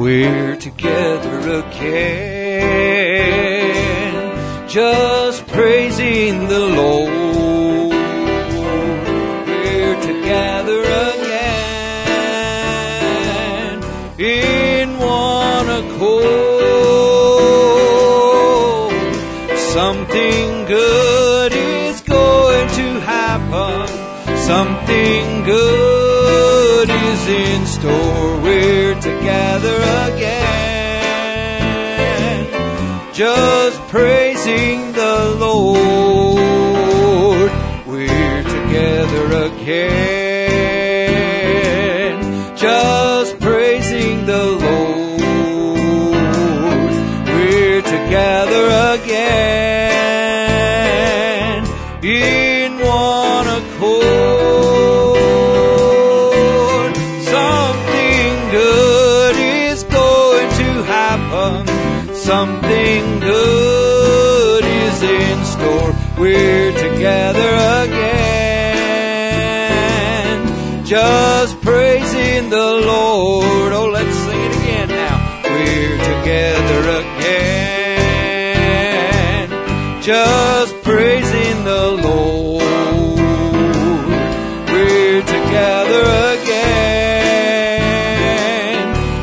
we're together again, just praising the Lord. We're together again in one accord. Something good is going to happen. Something good is in store. Just praising Just praising the Lord. We're together again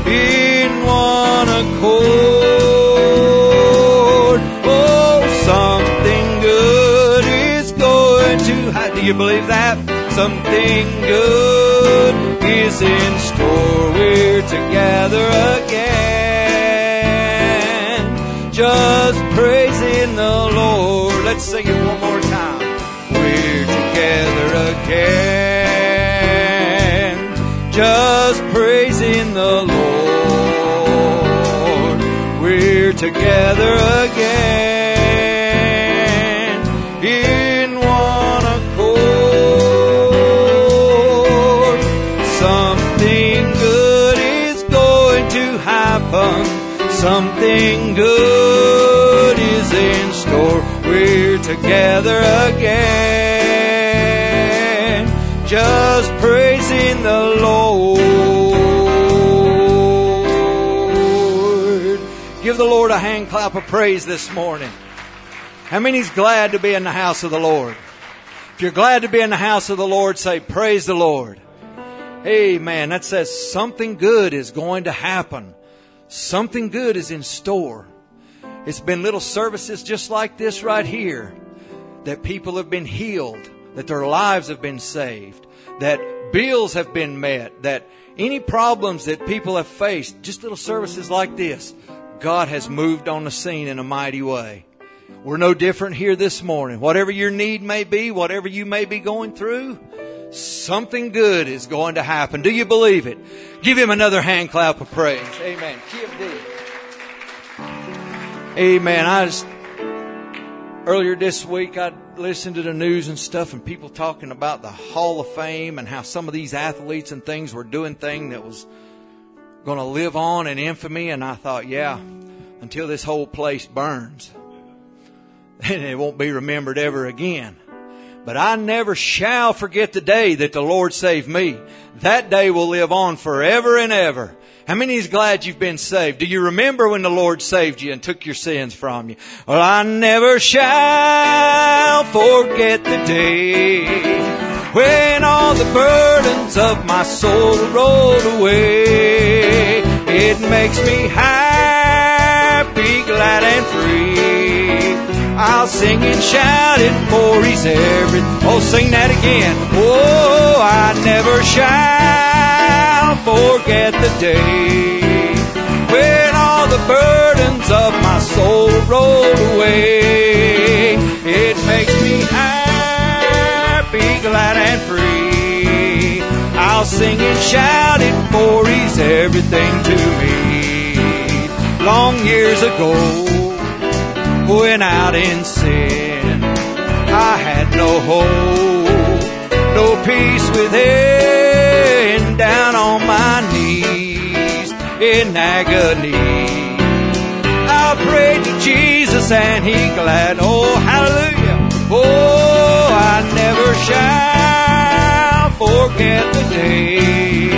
in one accord. Oh, something good is going to happen. Do you believe that? Something good is in store. We're together again. Let's sing it one more time. We're together again. Just praising the Lord. We're together again together again, just praising the Lord. Give the Lord a hand clap of praise this morning. How many's glad to be in the house of the Lord? If you're glad to be in the house of the Lord, say, Praise the Lord. Amen. That says something good is going to happen. Something good is in store. It's been little services just like this right here that people have been healed, that their lives have been saved, that bills have been met, that any problems that people have faced, just little services like this, God has moved on the scene in a mighty way. We're no different here this morning. Whatever your need may be, whatever you may be going through, something good is going to happen. Do you believe it? Give him another hand clap of praise. Amen. Amen. I just earlier this week I listened to the news and stuff and people talking about the Hall of Fame and how some of these athletes and things were doing thing that was going to live on in infamy and I thought, yeah, until this whole place burns, then it won't be remembered ever again. But I never shall forget the day that the Lord saved me. That day will live on forever and ever. How many is glad you've been saved? Do you remember when the Lord saved you and took your sins from you? Well, I never shall forget the day when all the burdens of my soul rolled away. It makes me happy, glad and free. I'll sing and shout it for He's everything. Oh, sing that again. Oh, I never shall forget the day when all the burdens of my soul rolled away. It makes me happy, glad and free. I'll sing and shout it for He's everything to me. Long years ago, when out in sin. I had no hope, no peace within, down on my knees in agony. I prayed to Jesus and He glad, oh hallelujah, oh I never shall forget the day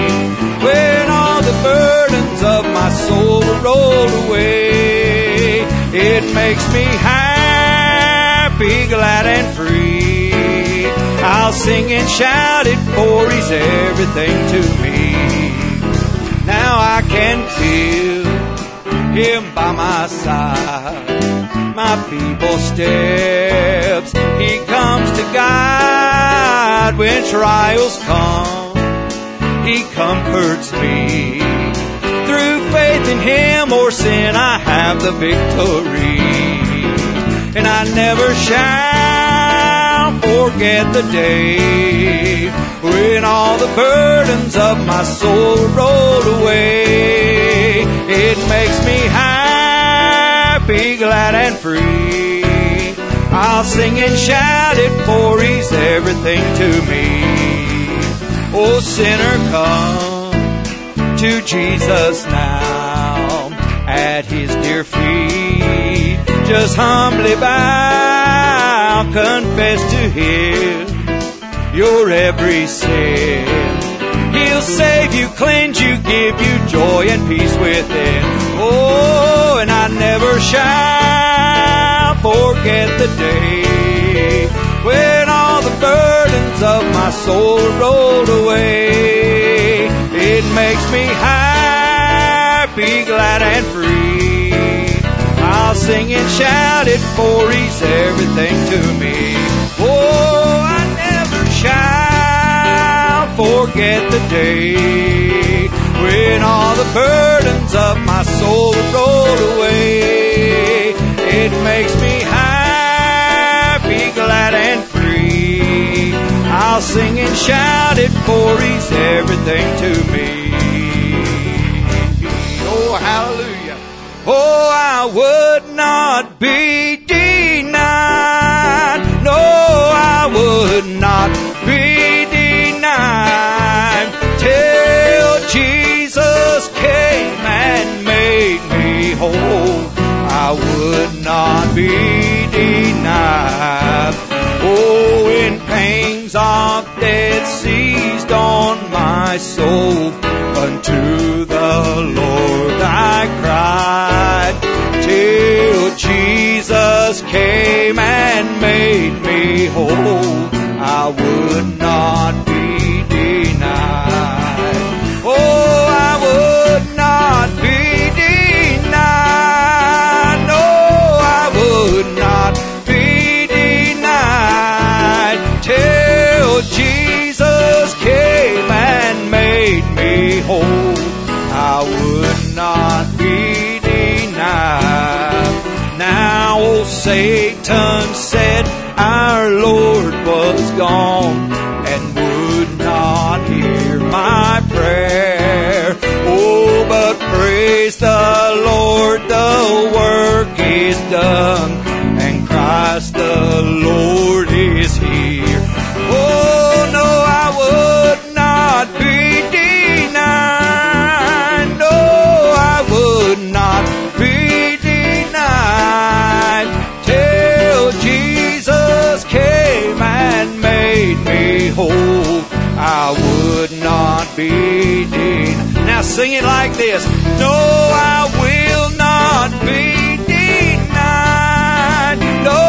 when all the burdens of my soul will roll away. It makes me happy, glad and free. I'll sing and shout it for he's everything to me. Now I can feel him by my side. My feeble steps, he comes to guide when trials come. He comforts me. Through faith in him or sin, I have the victory. And I never shall forget the day when all the burdens of my soul rolled away. It makes me happy, glad and free. I'll sing and shout it for he's everything to me. Oh sinner, come to Jesus now at his dear feet. Just humbly bow, confess to him your every sin. He'll save you, cleanse you, give you joy and peace within. Oh, and I never shall forget the day when all the burdens of my soul rolled away. It makes me happy, glad and free. I'll sing and shout it for he's everything to me. Oh, I never shall forget the day when all the burdens of my soul rolled away. It makes me happy, glad and free. I'll sing and shout it for he's everything to me. Would not be denied. No, I would not be denied till Jesus came and made me whole. I would not be denied. Oh, when pangs of death seized on my soul, unto the Lord Jesus came and made me whole. I would Satan said our Lord was gone and would not hear my prayer. Oh, but praise the Lord, the work is done, be. Now sing it like this. No, I will not be denied. No,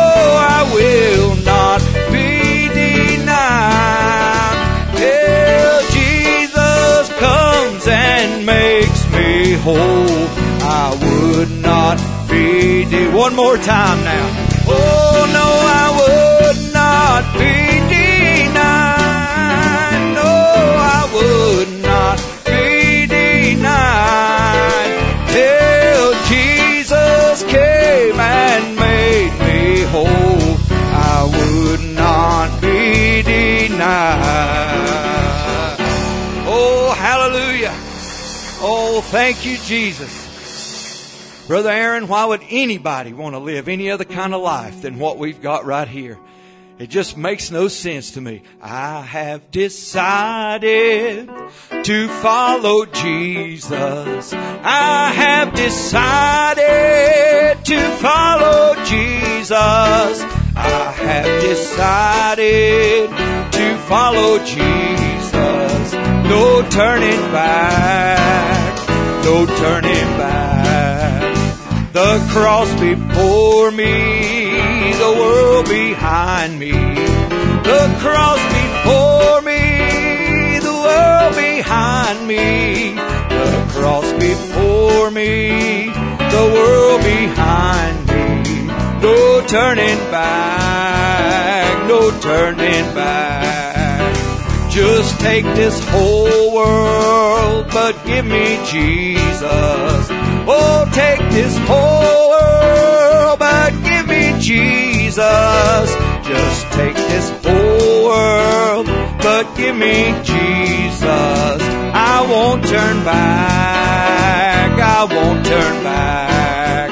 I will not be denied till Jesus comes and makes me whole. I would not be denied. One more time now. Thank you, Jesus. Brother Aaron, why would anybody want to live any other kind of life than what we've got right here? It just makes no sense to me. I have decided to follow Jesus. I have decided to follow Jesus. I have decided to follow Jesus. No turning back. No turning back. The cross before me, the world behind me. The cross before me, the world behind me. The cross before me, the world behind me. No turning back, no turning back. Just take this whole world, but give me Jesus. Oh, take this whole world, but give me Jesus. Just take this whole world, but give me Jesus. I won't turn back, I won't turn back.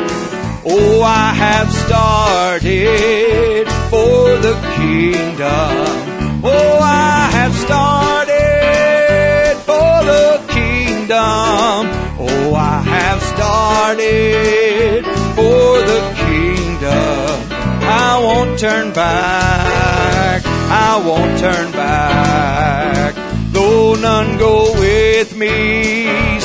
Oh, I have started for the kingdom. Started for the kingdom. Oh, I have started for the kingdom. I won't turn back. I won't turn back. Though none go with me,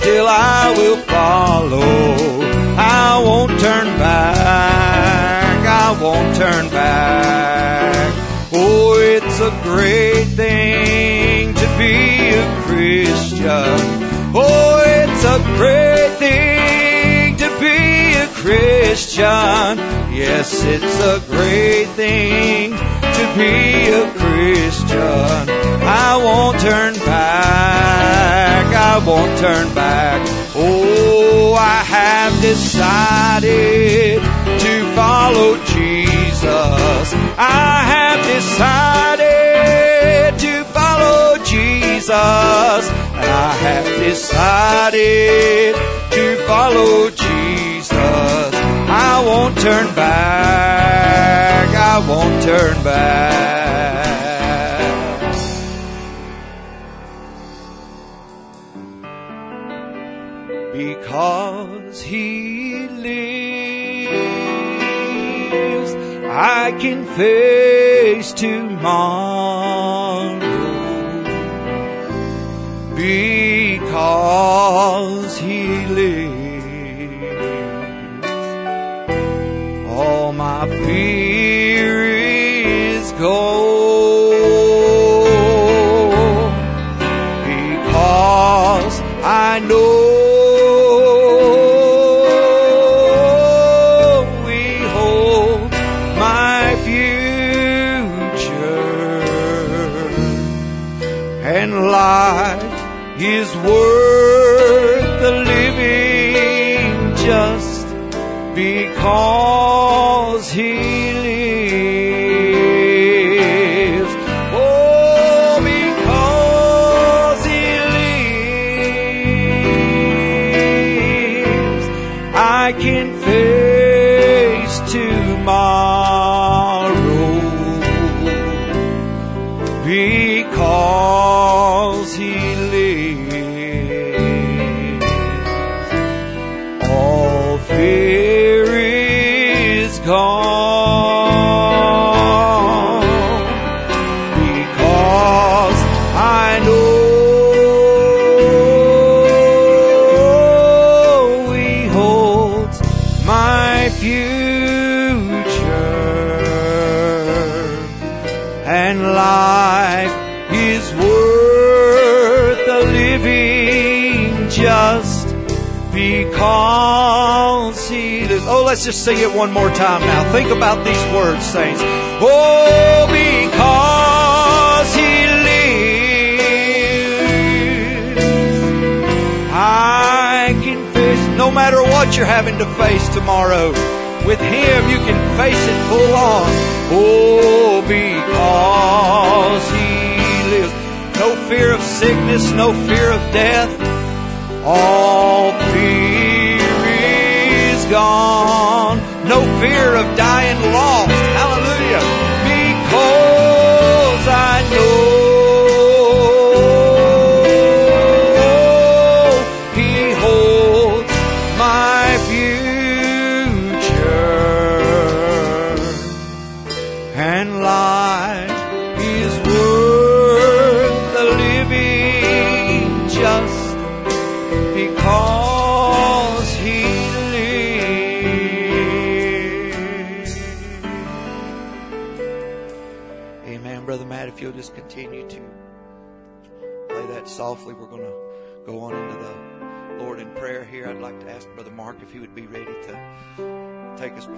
still I will follow. I won't turn back. I won't turn back. Oh, it's a great thing to be a Christian. Oh, it's a great thing to be a Christian. Yes, it's a great thing to be a Christian. I won't turn back. I won't turn back. Oh, I have decided to follow Jesus. I have decided to follow Jesus. And I have decided to follow Jesus. I won't turn back. I won't turn back. Because he lives, I can face tomorrow. Because because let's just sing it one more time now. Think about these words, saints. Oh, because he lives, I can face no matter what you're having to face tomorrow. With him, you can face it full on. Oh, because he lives. No fear of sickness, no fear of death. All fear is gone. No fear of dying lost.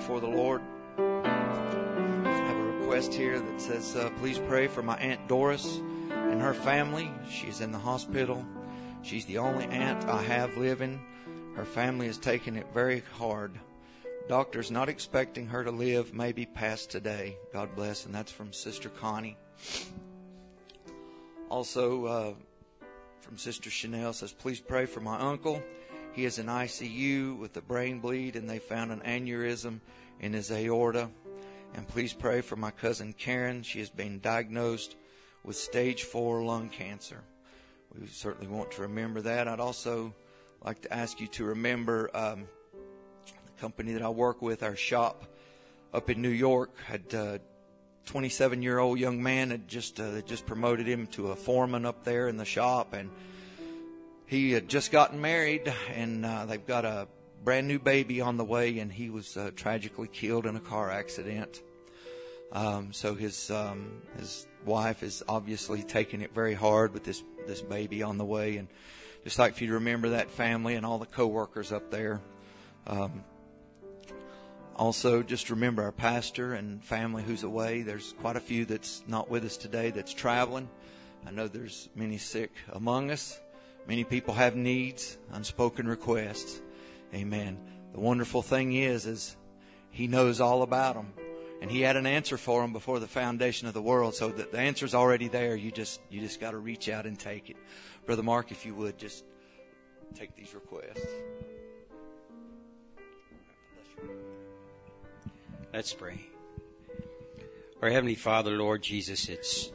Before the Lord. I have a request here that says, uh, please pray for my Aunt Doris and her family. She's in the hospital. She's the only aunt I have living. Her family is taking it very hard. Doctor's not expecting her to live maybe past today. God bless. And that's from Sister Connie. Also, uh, from Sister Chanel says, please pray for my uncle. He is in ICU with a brain bleed and they found an aneurysm in his aorta. And please pray for my cousin Karen. She has been diagnosed with stage four lung cancer. We certainly want to remember that. I'd also like to ask you to remember um, the company that I work with, our shop up in New York, had a 27 year old young man had just uh, just promoted him to a foreman up there in the shop, and he had just gotten married, and uh, they've got a brand new baby on the way, and he was uh, tragically killed in a car accident. Um, so his um, his wife is obviously taking it very hard with this this baby on the way, and just like for you remember that family and all the coworkers up there. Um, also, just remember our pastor and family who's away. There's quite a few that's not with us today that's traveling. I know there's many sick among us. Many people have needs, unspoken requests. Amen. The wonderful thing is, is He knows all about them, and He had an answer for them before the foundation of the world. So that the answer's already there. You just you just got to reach out and take it. Brother Mark, if you would, just take these requests. Let's pray. Our Heavenly Father, Lord Jesus, it's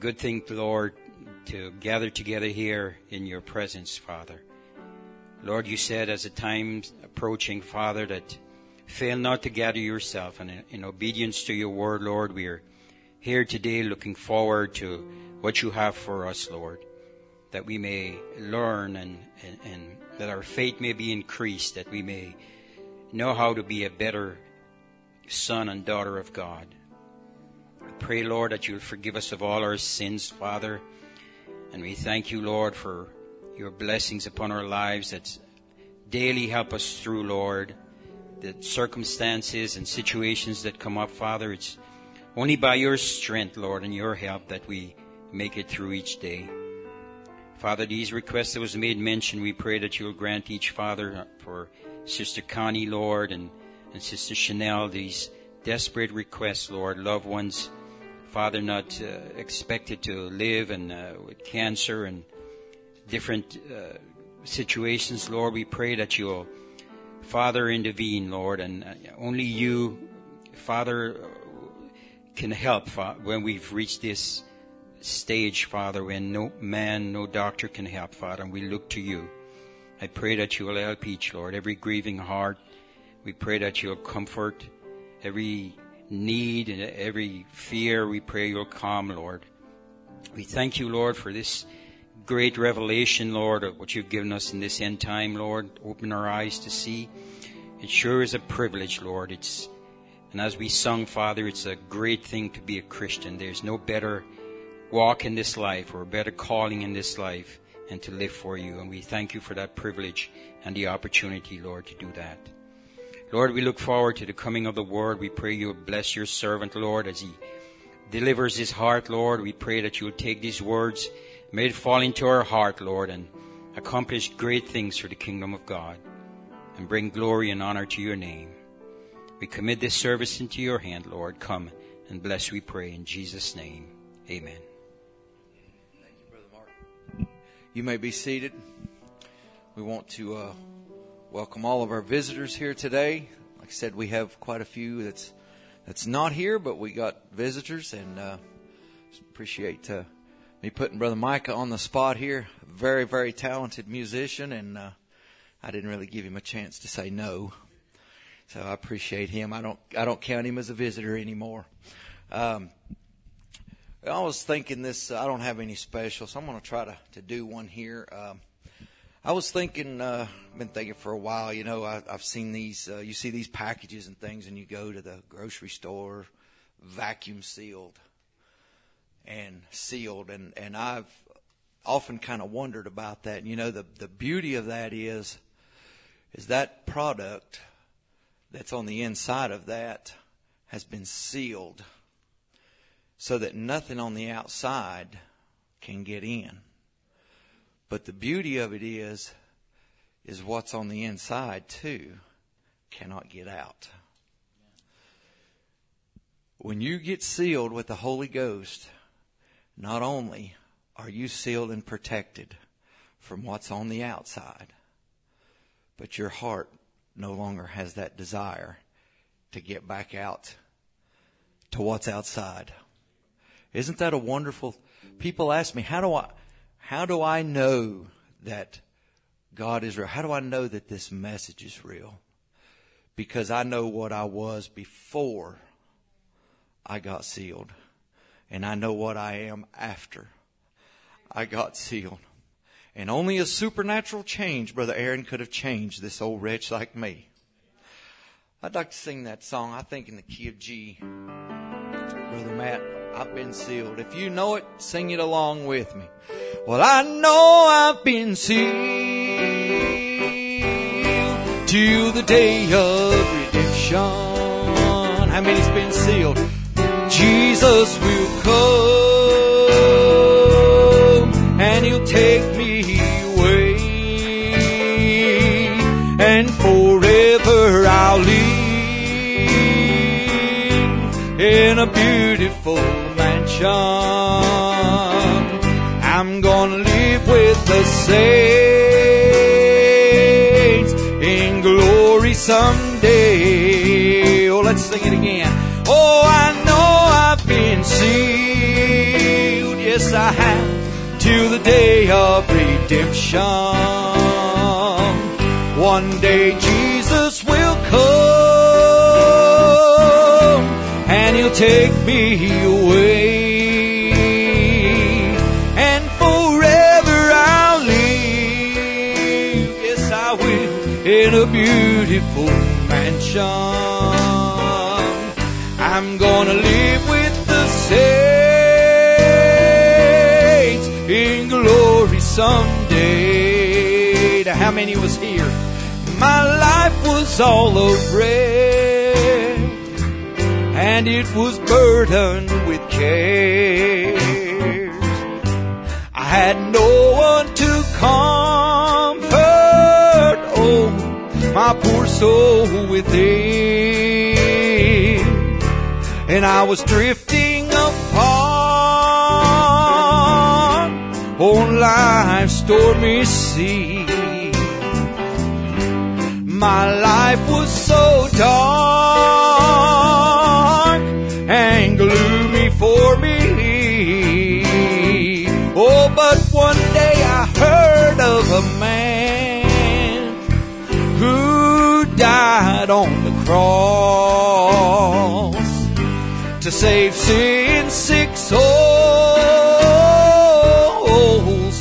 good thing, Lord, to gather together here in your presence, Father. Lord, you said as the time's approaching, Father, that fail not to gather yourself. And in obedience to your word, Lord, we are here today looking forward to what you have for us, Lord that we may learn and, and, and, that our faith may be increased, that we may know how to be a better son and daughter of God. I pray, Lord, that you'll forgive us of all our sins, Father. And we thank you, Lord, for your blessings upon our lives that daily help us through, Lord. The circumstances and situations that come up, Father, it's only by your strength, Lord, and your help that we make it through each day. Father, these requests that was made mention, we pray that you'll grant each father for Sister Connie, Lord, and, and Sister Chanel, these desperate requests, Lord, loved ones, Father, not uh, expected to live and uh, with cancer and different uh, situations, Lord, we pray that you'll, Father, intervene, Lord, and uh, only you, Father, can help when we've reached this stage, Father, when no man, no doctor can help, Father, and we look to you. I pray that you will help each, Lord, every grieving heart. We pray that you'll comfort every need and every fear. We pray you'll calm, Lord. We thank you, Lord, for this great revelation, Lord, of what you've given us in this end time, Lord. Open our eyes to see. It sure is a privilege, Lord. It's, and as we sung, Father, it's a great thing to be a Christian. There's no better walk in this life or a better calling in this life and to live for you. And we thank you for that privilege and the opportunity, Lord, to do that. Lord, we look forward to the coming of the word. We pray you bless your servant, Lord, as he delivers his heart, Lord. We pray that you will take these words, may it fall into our heart, Lord, and accomplish great things for the kingdom of God and bring glory and honor to your name. We commit this service into your hand, Lord. Come and bless, we pray, in Jesus' name. Amen. Thank you, Brother Mark. You may be seated. We want to uh, welcome all of our visitors here today. Like I said, we have quite a few that's that's not here, but we got visitors, and uh, appreciate uh, me putting Brother Micah on the spot here. Very, very talented musician, and uh, I didn't really give him a chance to say no, so I appreciate him. I don't I don't count him as a visitor anymore. Um, I was thinking this. Uh, I don't have any special, so I'm going to try to to do one here. Um, I was thinking, uh, been thinking for a while. You know, I, I've seen these. Uh, you see these packages and things, and you go to the grocery store, vacuum sealed, and sealed. And, and I've often kind of wondered about that. And you know, the, the beauty of that is, is that product that's on the inside of that has been sealed so that nothing on the outside can get in. But the beauty of it is, is what's on the inside too cannot get out. When you get sealed with the Holy Ghost, not only are you sealed and protected from what's on the outside, but your heart no longer has that desire to get back out to what's outside. Isn't that a wonderful? People ask me, how do I, how do I know that God is real? How do I know that this message is real? Because I know what I was before I got sealed. And I know what I am after I got sealed. And only a supernatural change, Brother Aaron, could have changed this old wretch like me. I'd like to sing that song, I think in the key of G. Brother Matt, I've been sealed. If you know it, sing it along with me. Well, I know I've been sealed till the day of redemption. How many's been sealed? Jesus will come I'm gonna live with the saints in glory someday. Oh, let's sing it again. Oh, I know I've been sealed. Yes, I have. Till the day of redemption. One day Jesus will come and he'll take me away. In a beautiful mansion. I'm gonna live with the saints in glory someday. Now, how many was here? My life was all a wreck, and it was burdened with cares. I had no one to oh, my poor soul within. And I was drifting apart. On life's stormy sea. My life was so dark died on the cross to save sin sick souls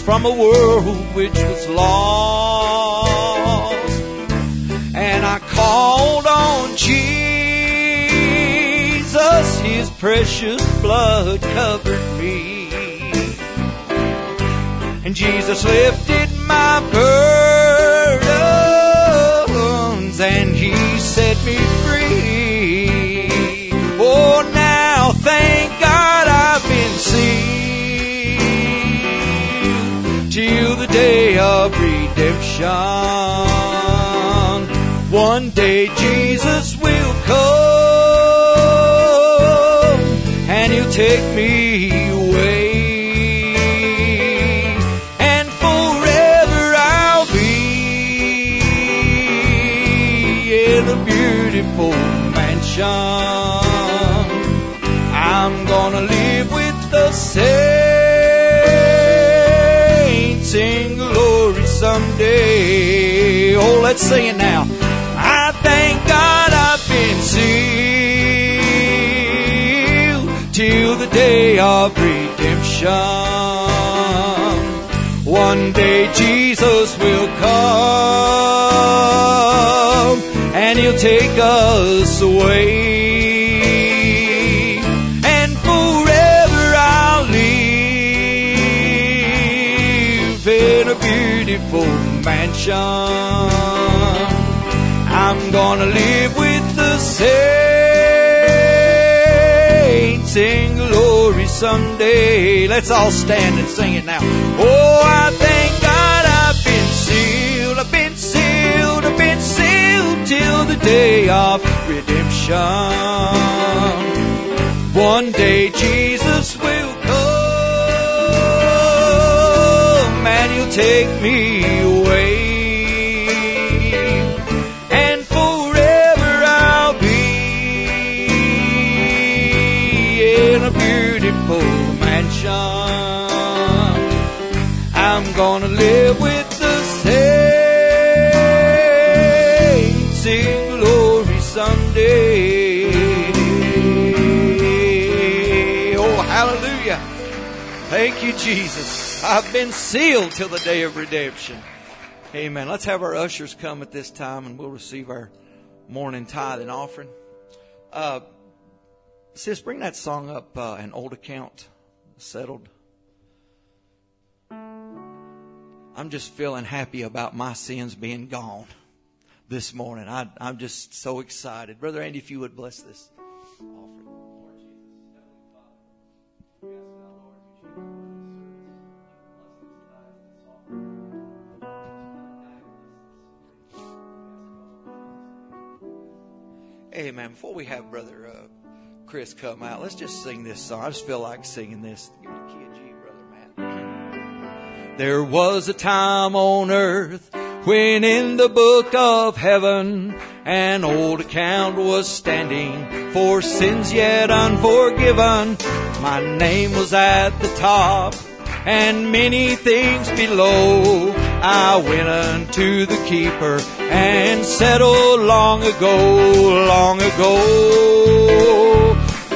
from a world which was lost. And I called on Jesus, His precious blood covered me. And Jesus lifted my He set me free. Oh, now thank God I've been sealed till the day of redemption. One day Jesus sing now. I thank God I've been sealed till the day of redemption. One day Jesus will come and he'll take us away. beautiful mansion. I'm gonna live with the saints in glory someday. Let's all stand and sing it now. Oh, I thank God I've been sealed, I've been sealed, I've been sealed till the day of redemption. One day Jesus will come and he'll take me away. I've been sealed till the day of redemption. Amen. Let's have our ushers come at this time and we'll receive our morning tithe and offering. Uh, sis, bring that song up, uh, an old account settled. I'm just feeling happy about my sins being gone this morning. I, I'm just so excited. Brother Andy, if you would bless this Amen. Before we have Brother uh, Chris come out, let's just sing this song. I just feel like singing this. Give me key G, Brother Matt. There was a time on earth when in the book of heaven an old account was standing for sins yet unforgiven. My name was at the top and many things below. I went unto the keeper and settled long ago, long ago,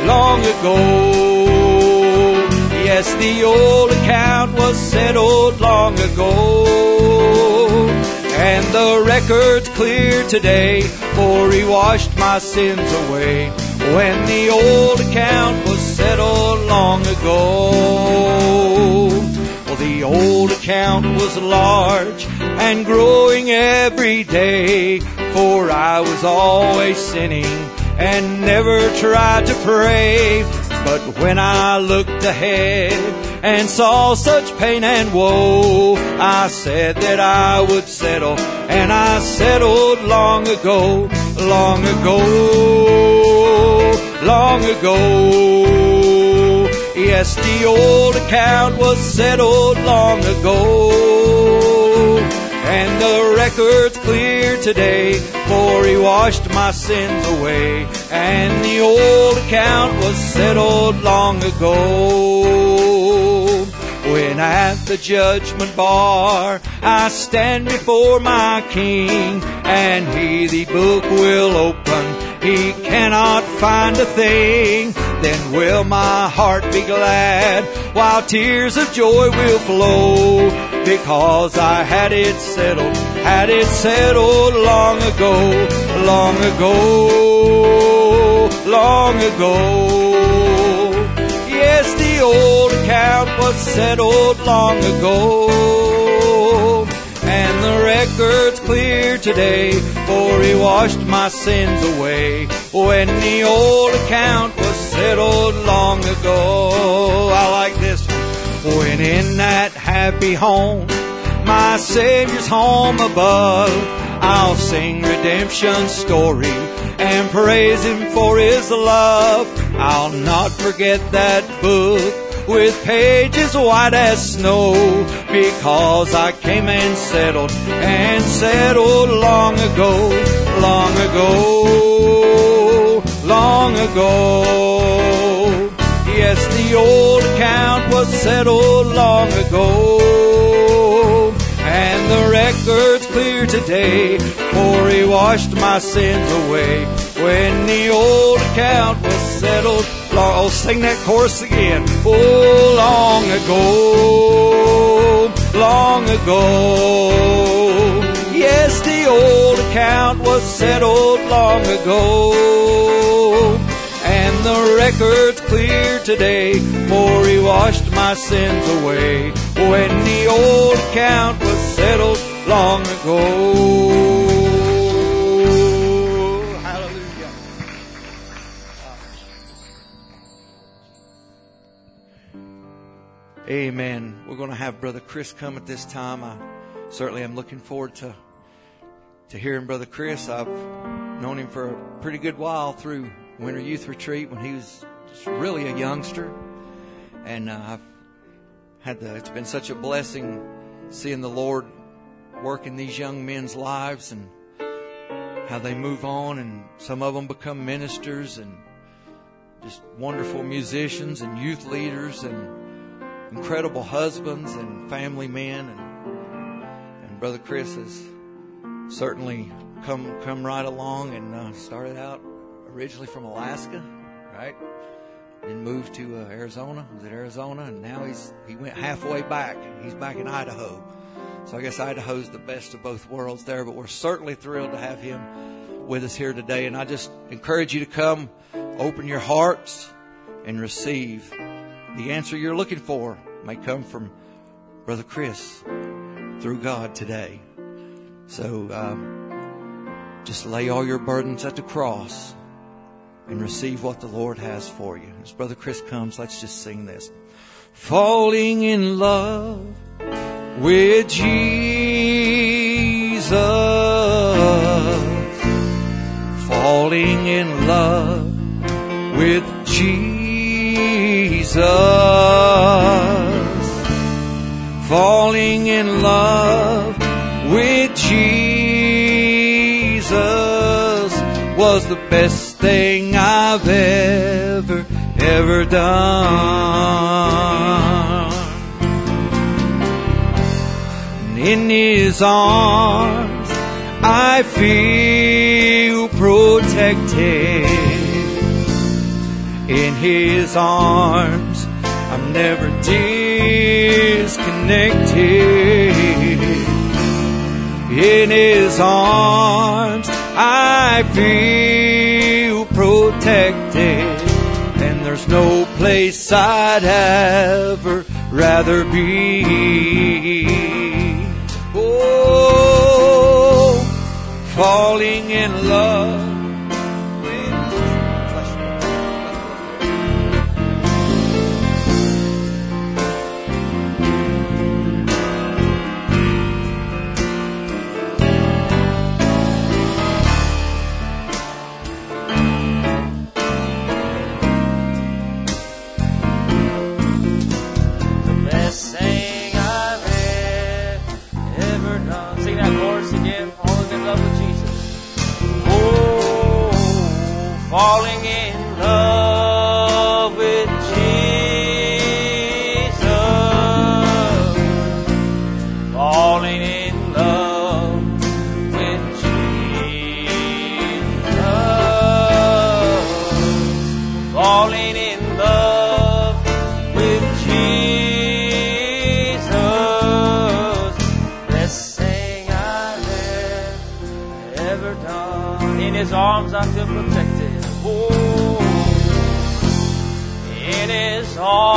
long ago. Yes, the old account was settled long ago. And the record's clear today, for he washed my sins away. When the old account was settled long ago. Account was large and growing every day, for I was always sinning and never tried to pray. But when I looked ahead and saw such pain and woe, I said that I would settle, and I settled long ago, long ago, long ago. Yes, the old account was settled long ago. And the record's clear today, for he washed my sins away. And the old account was settled long ago. When at the judgment bar I stand before my King, and he the book will open, he cannot find a thing. Then will my heart be glad, while tears of joy will flow, because I had it settled, had it settled long ago, long ago, long ago. Yes, the old account was settled long ago. And the record's clear today, for he washed my sins away. When the old account was settled oh, long ago. I like this one. When in that happy home, my Savior's home above, I'll sing redemption's story and praise Him for His love. I'll not forget that book with pages white as snow because I came and settled and settled oh, long ago, long ago, long ago. Yes, the old account was settled long ago. And the record's clear today, for he washed my sins away. When the old account was settled, long, oh, sing that chorus again. Oh, long ago, long ago. Yes, the old account was settled long ago. And the record's clear today, for he washed my sins away. When the old account was settled long ago. Hallelujah. Amen. We're going to have Brother Chris come at this time. I certainly am looking forward to to hearing Brother Chris. I've known him for a pretty good while through Winter Youth Retreat when he was really a youngster, and uh, I've had the. It's been such a blessing seeing the Lord work in these young men's lives and how they move on, and some of them become ministers and just wonderful musicians and youth leaders and incredible husbands and family men and and brother Chris has certainly come come right along and uh, started out originally from Alaska, right? Then moved to uh, Arizona. Was it Arizona? And now he's he went halfway back. He's back in Idaho. So I guess Idaho's the best of both worlds there. But we're certainly thrilled to have him with us here today. And I just encourage you to come, open your hearts, and receive the answer you're looking for. May come from Brother Chris through God today. So um, just lay all your burdens at the cross and receive what the Lord has for you. As Brother Chris comes, let's just sing this. Falling in love with Jesus. Falling in love with Jesus. Falling in love with Jesus was the best thing I've ever, ever done. In His arms I feel protected. In His arms I'm never disconnected in his arms I feel protected and there's no place I'd ever rather be. Oh falling in love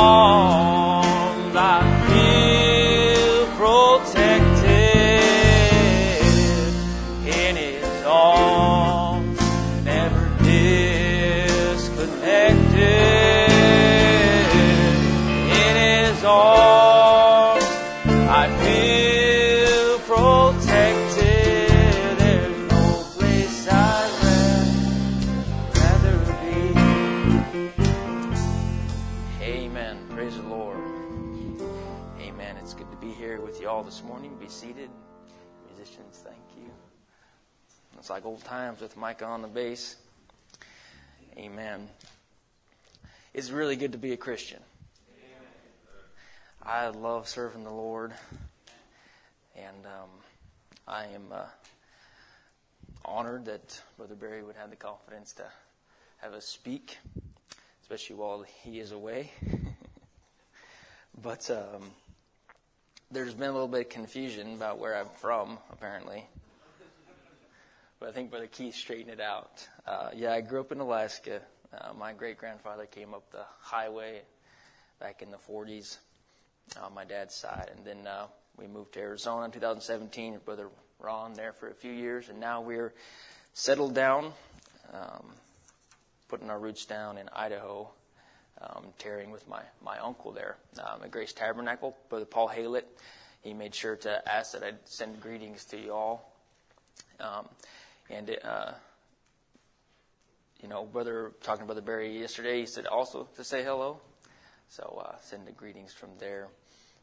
His old times with Micah on the bass. Amen. It's really good to be a Christian. I love serving the Lord, and um, I am uh, honored that Brother Barry would have the confidence to have us speak, especially while he is away. but um, there's been a little bit of confusion about where I'm from, apparently. But I think Brother Keith straightened it out. Uh, yeah, I grew up in Alaska. Uh, my great grandfather came up the highway back in the 40s on my dad's side. And then uh, we moved to Arizona in 2017. Brother Ron there for a few years. And now we're settled down, um, putting our roots down in Idaho, um, with my, my uncle there um, at Grace Tabernacle, Brother Paul Haylett. He made sure to ask that I'd send greetings to you all. Um, and, uh, you know, brother, talking to Brother Barry yesterday, he said also to say hello. So uh, send the greetings from there.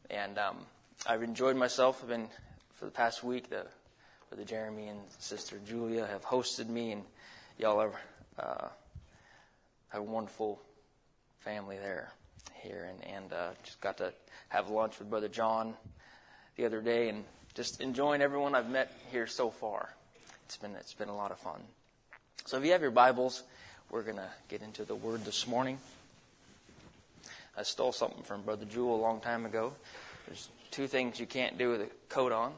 And um, I've enjoyed myself. I've been, for the past week, the Brother Jeremy and Sister Julia have hosted me, and y'all are, uh, have a wonderful family there here. And, and uh, just got to have lunch with Brother John the other day and just enjoying everyone I've met here so far. It's been, it's been a lot of fun. So if you have your Bibles, we're going to get into the Word this morning. I stole something from Brother Jewel a long time ago. There's two things you can't do with a coat on.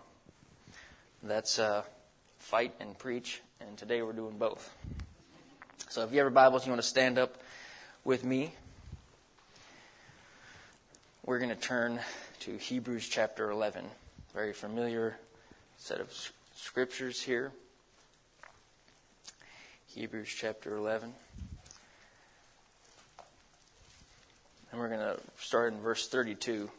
That's uh, fight and preach, and today we're doing both. So if you have your Bibles, you want to stand up with me. We're going to turn to Hebrews chapter 11. Very familiar set of scriptures here. Hebrews chapter 11. And we're going to start in verse 32.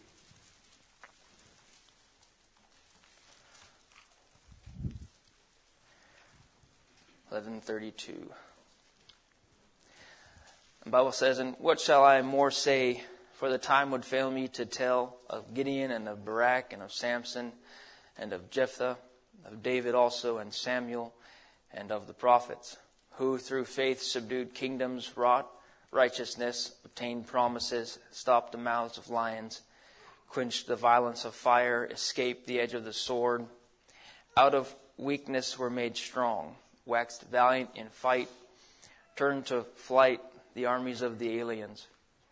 Eleven thirty-two. The Bible says, "And what shall I more say? For the time would fail me to tell of Gideon and of Barak and of Samson and of Jephthah, of David also and Samuel, and of the prophets, who through faith subdued kingdoms, wrought righteousness, obtained promises, stopped the mouths of lions, quenched the violence of fire, escaped the edge of the sword. Out of weakness were made strong, waxed valiant in fight, turned to flight the armies of the aliens.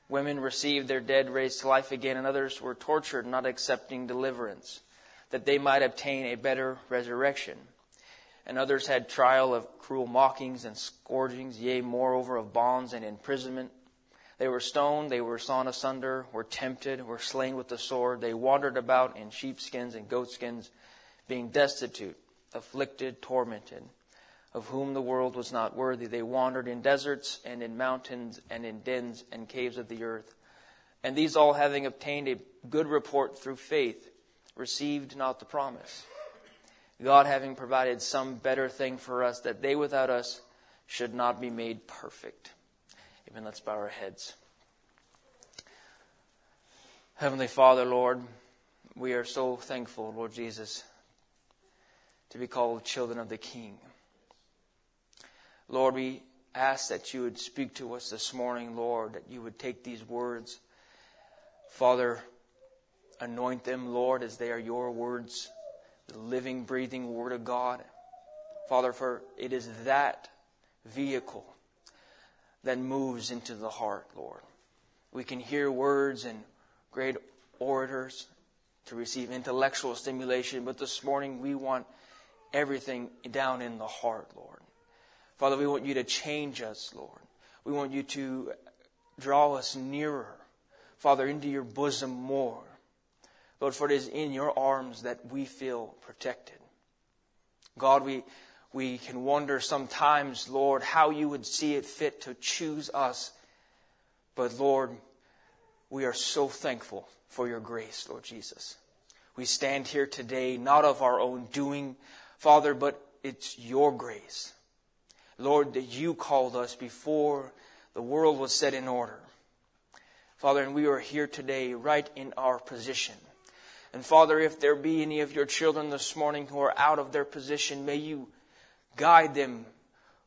Women received their dead raised to life again, and others were tortured, not accepting deliverance, that they might obtain a better resurrection and others had trial of cruel mockings and scourgings, yea, moreover, of bonds and imprisonment. They were stoned, they were sawn asunder, were tempted, were slain with the sword. They wandered about in sheepskins and goatskins, being destitute, afflicted, tormented, of whom the world was not worthy. They wandered in deserts and in mountains and in dens and caves of the earth. And these all, having obtained a good report through faith, received not the promise God having provided some better thing for us, that they without us should not be made perfect. Even let's bow our heads. Heavenly Father, Lord, we are so thankful, Lord Jesus, to be called children of the King. Lord, we ask that you would speak to us this morning, Lord, that you would take these words, Father, anoint them, Lord, as they are your words the living, breathing Word of God. Father, for it is that vehicle that moves into the heart, Lord. We can hear words and great orators to receive intellectual stimulation, but this morning we want everything down in the heart, Lord. Father, we want you to change us, Lord. We want you to draw us nearer, Father, into your bosom more. Lord, for it is in your arms that we feel protected. God, we, we can wonder sometimes, Lord, how you would see it fit to choose us. But Lord, we are so thankful for your grace, Lord Jesus. We stand here today not of our own doing, Father, but it's your grace. Lord, that you called us before the world was set in order. Father, and we are here today right in our position. And Father, if there be any of your children this morning who are out of their position, may you guide them,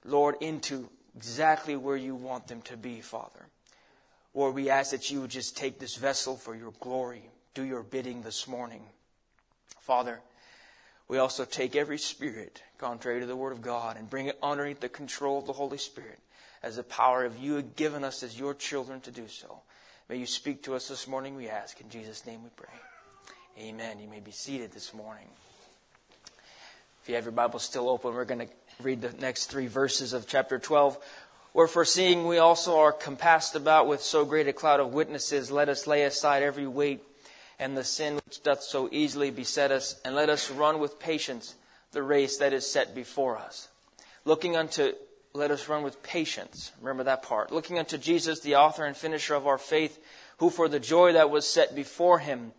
Lord, into exactly where you want them to be, Father. Lord, we ask that you would just take this vessel for your glory. Do your bidding this morning. Father, we also take every spirit contrary to the Word of God and bring it underneath the control of the Holy Spirit as the power of you have given us as your children to do so. May you speak to us this morning, we ask. In Jesus' name we pray. Amen. You may be seated this morning. If you have your Bible still open, we're going to read the next three verses of chapter 12. Wherefore, seeing we also are compassed about with so great a cloud of witnesses, let us lay aside every weight and the sin which doth so easily beset us, and let us run with patience the race that is set before us. Looking unto, let us run with patience. Remember that part. Looking unto Jesus, the author and finisher of our faith, who for the joy that was set before him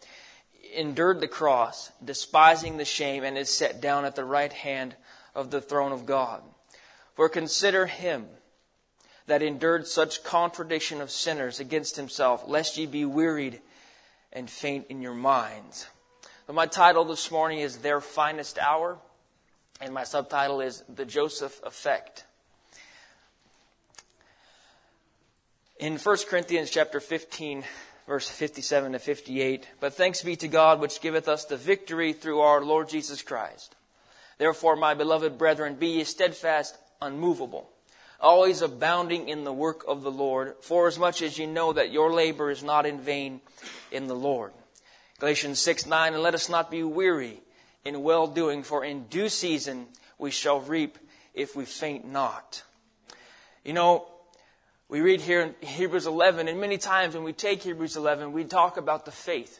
endured the cross, despising the shame, and is set down at the right hand of the throne of God. For consider him that endured such contradiction of sinners against himself, lest ye be wearied and faint in your minds. But my title this morning is Their Finest Hour, and my subtitle is The Joseph Effect. In 1 Corinthians chapter 15, verse 57 to 58, But thanks be to God which giveth us the victory through our Lord Jesus Christ. Therefore, my beloved brethren, be ye steadfast, unmovable, always abounding in the work of the Lord, for as much as ye know that your labor is not in vain in the Lord. Galatians 6 9, and let us not be weary in well doing, for in due season we shall reap if we faint not. You know, we read here in Hebrews 11, and many times when we take Hebrews 11, we talk about the faith.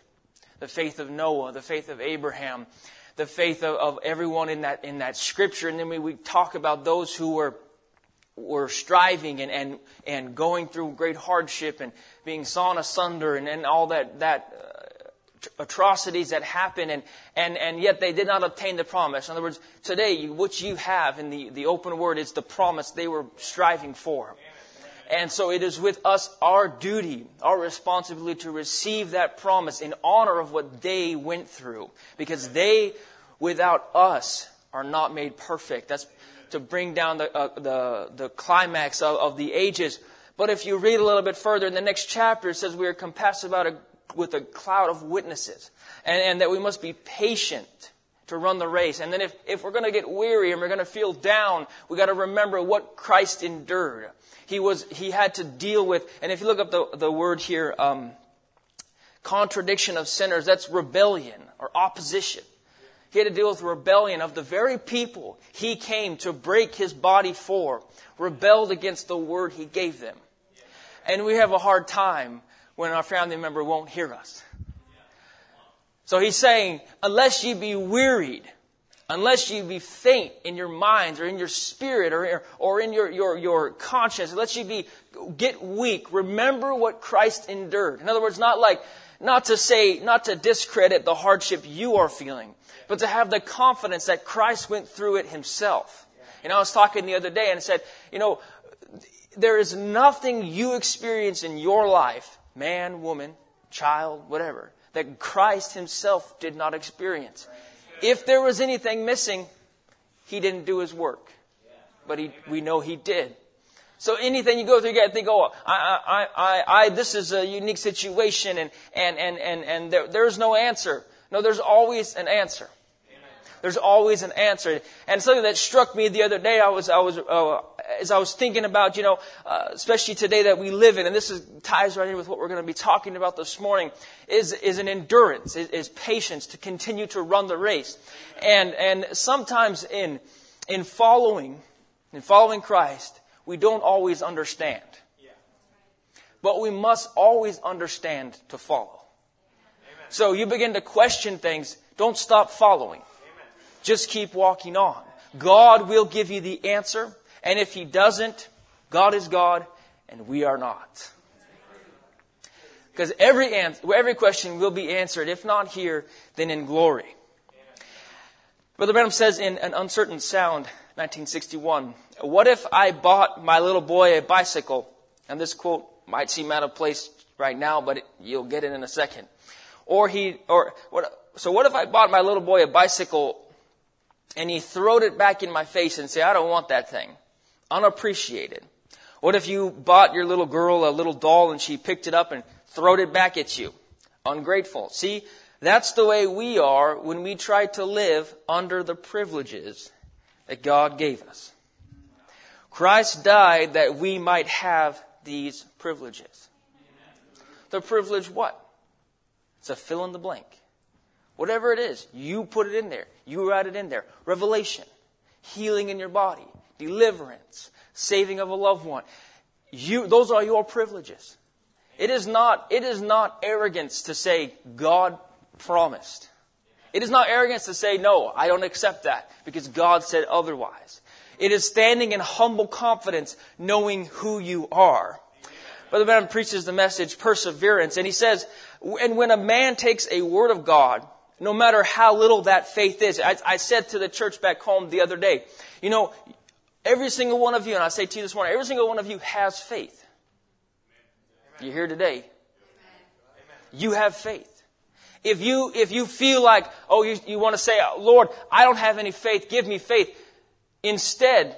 The faith of Noah, the faith of Abraham, the faith of, of everyone in that, in that scripture. And then we, we talk about those who were, were striving and, and, and going through great hardship and being sawn asunder and, and all that, that uh, atrocities that happen and, and, and yet they did not obtain the promise. In other words, today, what you have in the, the open word is the promise they were striving for. And so it is with us our duty, our responsibility to receive that promise in honor of what they went through. Because they, without us, are not made perfect. That's to bring down the, uh, the, the climax of, of the ages. But if you read a little bit further in the next chapter, it says we are compassed about a, with a cloud of witnesses. And, and that we must be patient to run the race. And then if, if we're going to get weary and we're going to feel down, we got to remember what Christ endured. He was, he had to deal with, and if you look up the, the word here, um, contradiction of sinners, that's rebellion or opposition. He had to deal with rebellion of the very people he came to break his body for, rebelled against the word he gave them. And we have a hard time when our family member won't hear us. So he's saying, unless ye be wearied, unless you be faint in your minds or in your spirit or, or in your, your, your conscience, unless you be, get weak, remember what Christ endured. In other words, not like, not to say, not to discredit the hardship you are feeling, but to have the confidence that Christ went through it himself. And I was talking the other day and said, you know, there is nothing you experience in your life, man, woman, child, whatever, that Christ himself did not experience. If there was anything missing, he didn't do his work. But he, we know he did. So anything you go through, you got to think, oh, I, I, I, I, this is a unique situation and, and, and, and, and there, there's no answer. No, there's always an answer. There's always an answer. And something that struck me the other day, I was, I was, uh, as I was thinking about, you know, uh, especially today that we live in, and this is, ties right in with what we're going to be talking about this morning, is, is an endurance, is, is patience to continue to run the race. And, and sometimes in, in following, in following Christ, we don't always understand. But we must always understand to follow. So you begin to question things, don't stop following. Just keep walking on. God will give you the answer. And if He doesn't, God is God and we are not. Because every, answer, every question will be answered, if not here, then in glory. Brother Branham says in An Uncertain Sound, 1961, What if I bought my little boy a bicycle? And this quote might seem out of place right now, but it, you'll get it in a second. Or he, or what, so what if I bought my little boy a bicycle and he throwed it back in my face and say, I don't want that thing? unappreciated? What if you bought your little girl a little doll and she picked it up and throwed it back at you? Ungrateful. See, that's the way we are when we try to live under the privileges that God gave us. Christ died that we might have these privileges. The privilege what? It's a fill in the blank. Whatever it is, you put it in there. You write it in there. Revelation, healing in your body, deliverance, saving of a loved one. You, those are your privileges. It is not, it is not arrogance to say God promised. It is not arrogance to say, no, I don't accept that because God said otherwise. It is standing in humble confidence, knowing who you are. Brother Branham preaches the message perseverance, and he says, and when a man takes a word of God, no matter how little that faith is, I, I said to the church back home the other day, you know, every single one of you, and I say to you this morning, every single one of you has faith. You're here today. You have faith. If you, if you feel like, oh, you, you want to say, uh, Lord, I don't have any faith, give me faith. Instead,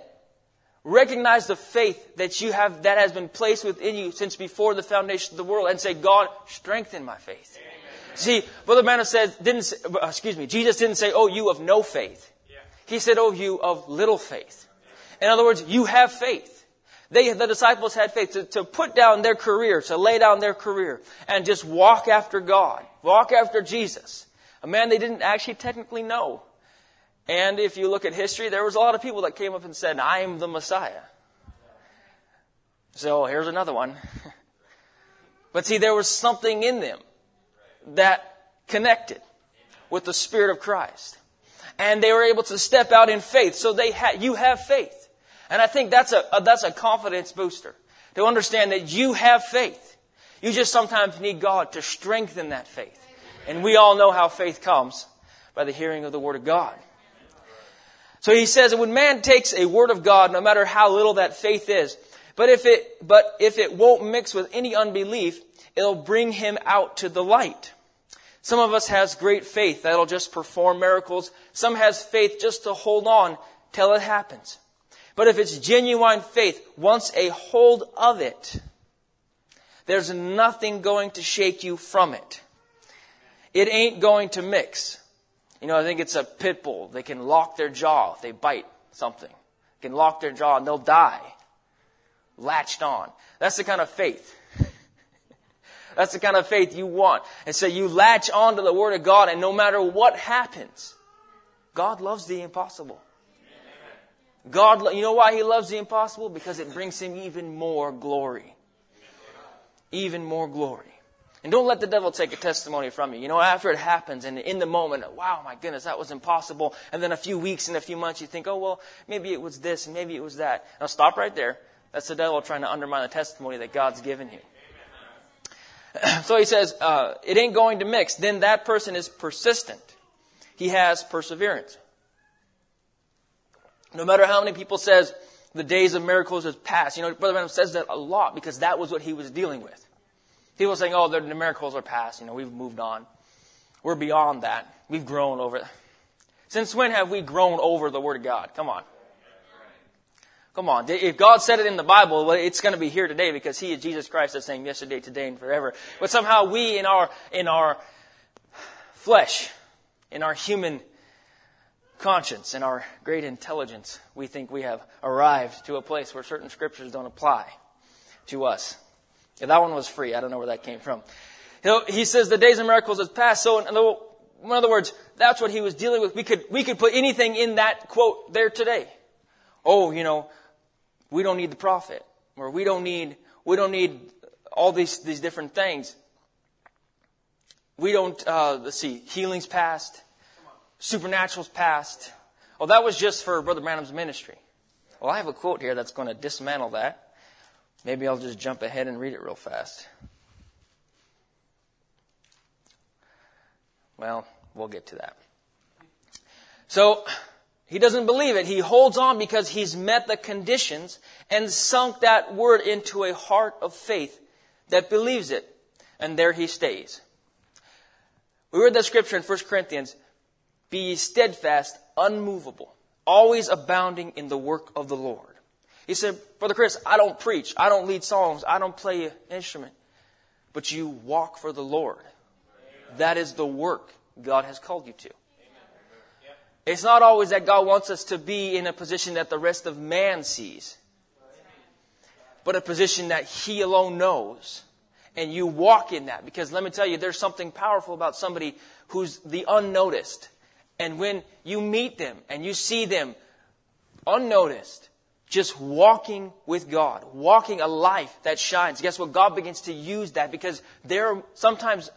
recognize the faith that you have, that has been placed within you since before the foundation of the world and say, God, strengthen my faith. Amen. See, Brother Branham says, didn't, say, uh, excuse me, Jesus didn't say, oh, you of no faith. Yeah. He said, oh, you of little faith. In other words, you have faith. They, the disciples had faith to, to put down their career, to lay down their career, and just walk after God, walk after Jesus. A man they didn't actually technically know. And if you look at history, there was a lot of people that came up and said, I am the Messiah. So here's another one. but see, there was something in them that connected with the Spirit of Christ. And they were able to step out in faith. So they had, you have faith. And I think that's a, a, that's a confidence booster. To understand that you have faith. You just sometimes need God to strengthen that faith. And we all know how faith comes by the hearing of the Word of God. So he says when man takes a word of God, no matter how little that faith is, but if it, but if it won't mix with any unbelief, it'll bring him out to the light. Some of us has great faith that'll just perform miracles. Some has faith just to hold on till it happens. But if it's genuine faith, once a hold of it, there's nothing going to shake you from it. It ain't going to mix. You know, I think it's a pit bull. They can lock their jaw if they bite something. They can lock their jaw and they'll die. Latched on. That's the kind of faith. That's the kind of faith you want. And so you latch on to the Word of God and no matter what happens, God loves the impossible. God, you know why He loves the impossible? Because it brings Him even more glory. Even more glory. And don't let the devil take a testimony from you. You know, after it happens and in the moment, wow, my goodness, that was impossible. And then a few weeks and a few months, you think, oh, well, maybe it was this and maybe it was that. Now stop right there. That's the devil trying to undermine the testimony that God's given you. so he says, uh, it ain't going to mix. Then that person is persistent. He has perseverance. No matter how many people says the days of miracles has passed. You know, Brother Branham says that a lot because that was what he was dealing with. People saying, oh, the miracles are past. You know, we've moved on. We're beyond that. We've grown over. Since when have we grown over the Word of God? Come on. Come on. If God said it in the Bible, well, it's going to be here today because He is Jesus Christ the same yesterday, today, and forever. But somehow we in our, in our flesh, in our human conscience, in our great intelligence, we think we have arrived to a place where certain scriptures don't apply to us. Yeah, that one was free. I don't know where that came from. He says the days of miracles has passed. So in other words, that's what he was dealing with. We could, we could put anything in that quote there today. Oh, you know, we don't need the prophet. Or we don't need, we don't need all these, these different things. We don't, uh, let's see, healing's past. Supernatural's past. Oh, that was just for Brother Branham's ministry. Well, I have a quote here that's going to dismantle that. Maybe I'll just jump ahead and read it real fast. Well, we'll get to that. So, he doesn't believe it. He holds on because he's met the conditions and sunk that word into a heart of faith that believes it. And there he stays. We read that scripture in 1 Corinthians Be steadfast, unmovable, always abounding in the work of the Lord. He said, Brother Chris, I don't preach. I don't lead songs. I don't play an instrument. But you walk for the Lord. That is the work God has called you to. It's not always that God wants us to be in a position that the rest of man sees, but a position that He alone knows. And you walk in that because let me tell you, there's something powerful about somebody who's the unnoticed. And when you meet them and you see them unnoticed, just walking with God, walking a life that shines. Guess what? God begins to use that because they're sometimes,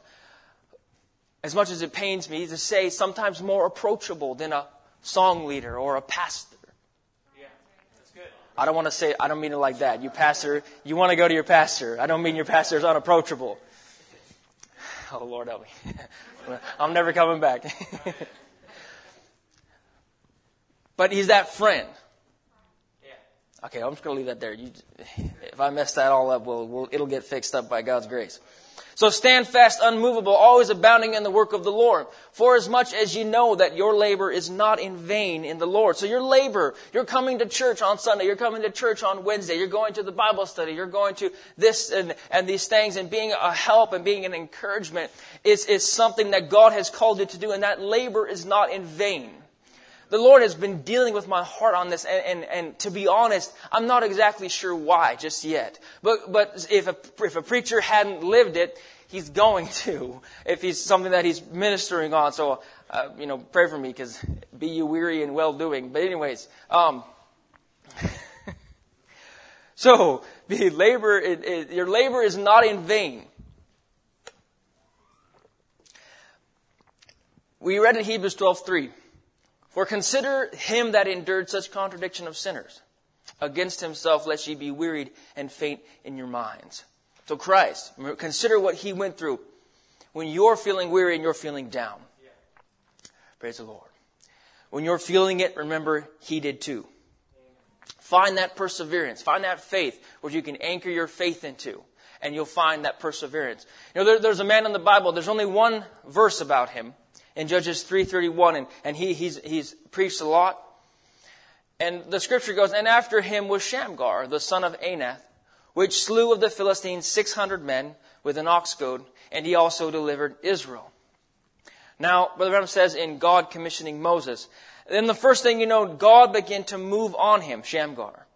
as much as it pains me to say, sometimes more approachable than a song leader or a pastor. Yeah, that's good. I don't want to say, I don't mean it like that. You pastor, you want to go to your pastor. I don't mean your pastor is unapproachable. Oh, Lord help me. I'm never coming back. but he's that friend. Yeah. Okay, I'm just going to leave that there. You, if I mess that all up, we'll, we'll, it'll get fixed up by God's grace. So stand fast, unmovable, always abounding in the work of the Lord. For as much as you know that your labor is not in vain in the Lord. So your labor, you're coming to church on Sunday, you're coming to church on Wednesday, you're going to the Bible study, you're going to this and, and these things and being a help and being an encouragement is, is something that God has called you to do and that labor is not in vain the Lord has been dealing with my heart on this, and, and, and, to be honest, I'm not exactly sure why just yet. But, but if, a, if a preacher hadn't lived it, he's going to, if he's something that he's ministering on. So, uh, you know, pray for me, because be you weary and well doing. But anyways, um, so, the labor, it, it, your labor is not in vain. We read in Hebrews 12, 3. For consider him that endured such contradiction of sinners. Against himself, lest ye be wearied and faint in your minds. So Christ, consider what he went through when you're feeling weary and you're feeling down. Praise the Lord. When you're feeling it, remember he did too. Find that perseverance. Find that faith where you can anchor your faith into. And you'll find that perseverance. You know, there, there's a man in the Bible, there's only one verse about him in Judges 3.31, and, and he, he's, he's preached a lot. And the scripture goes, And after him was Shamgar, the son of Anath, which slew of the Philistines 600 men with an ox goad, and he also delivered Israel. Now, Brother Branham says in God commissioning Moses, then the first thing you know, God began to move on him, Shamgar.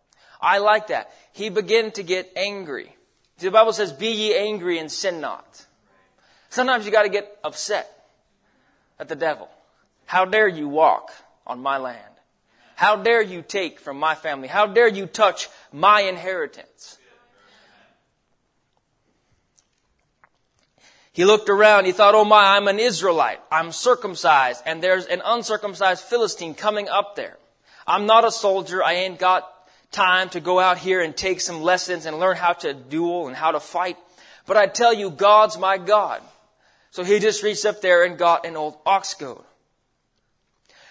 I like that. He began to get angry. The Bible says, be ye angry and sin not. Sometimes you gotta get upset at the devil. How dare you walk on my land? How dare you take from my family? How dare you touch my inheritance? He looked around, he thought, oh my, I'm an Israelite. I'm circumcised, and there's an uncircumcised Philistine coming up there. I'm not a soldier. I ain't got time to go out here and take some lessons and learn how to duel and how to fight. But I tell you, God's my God. So he just reached up there and got an old ox goad.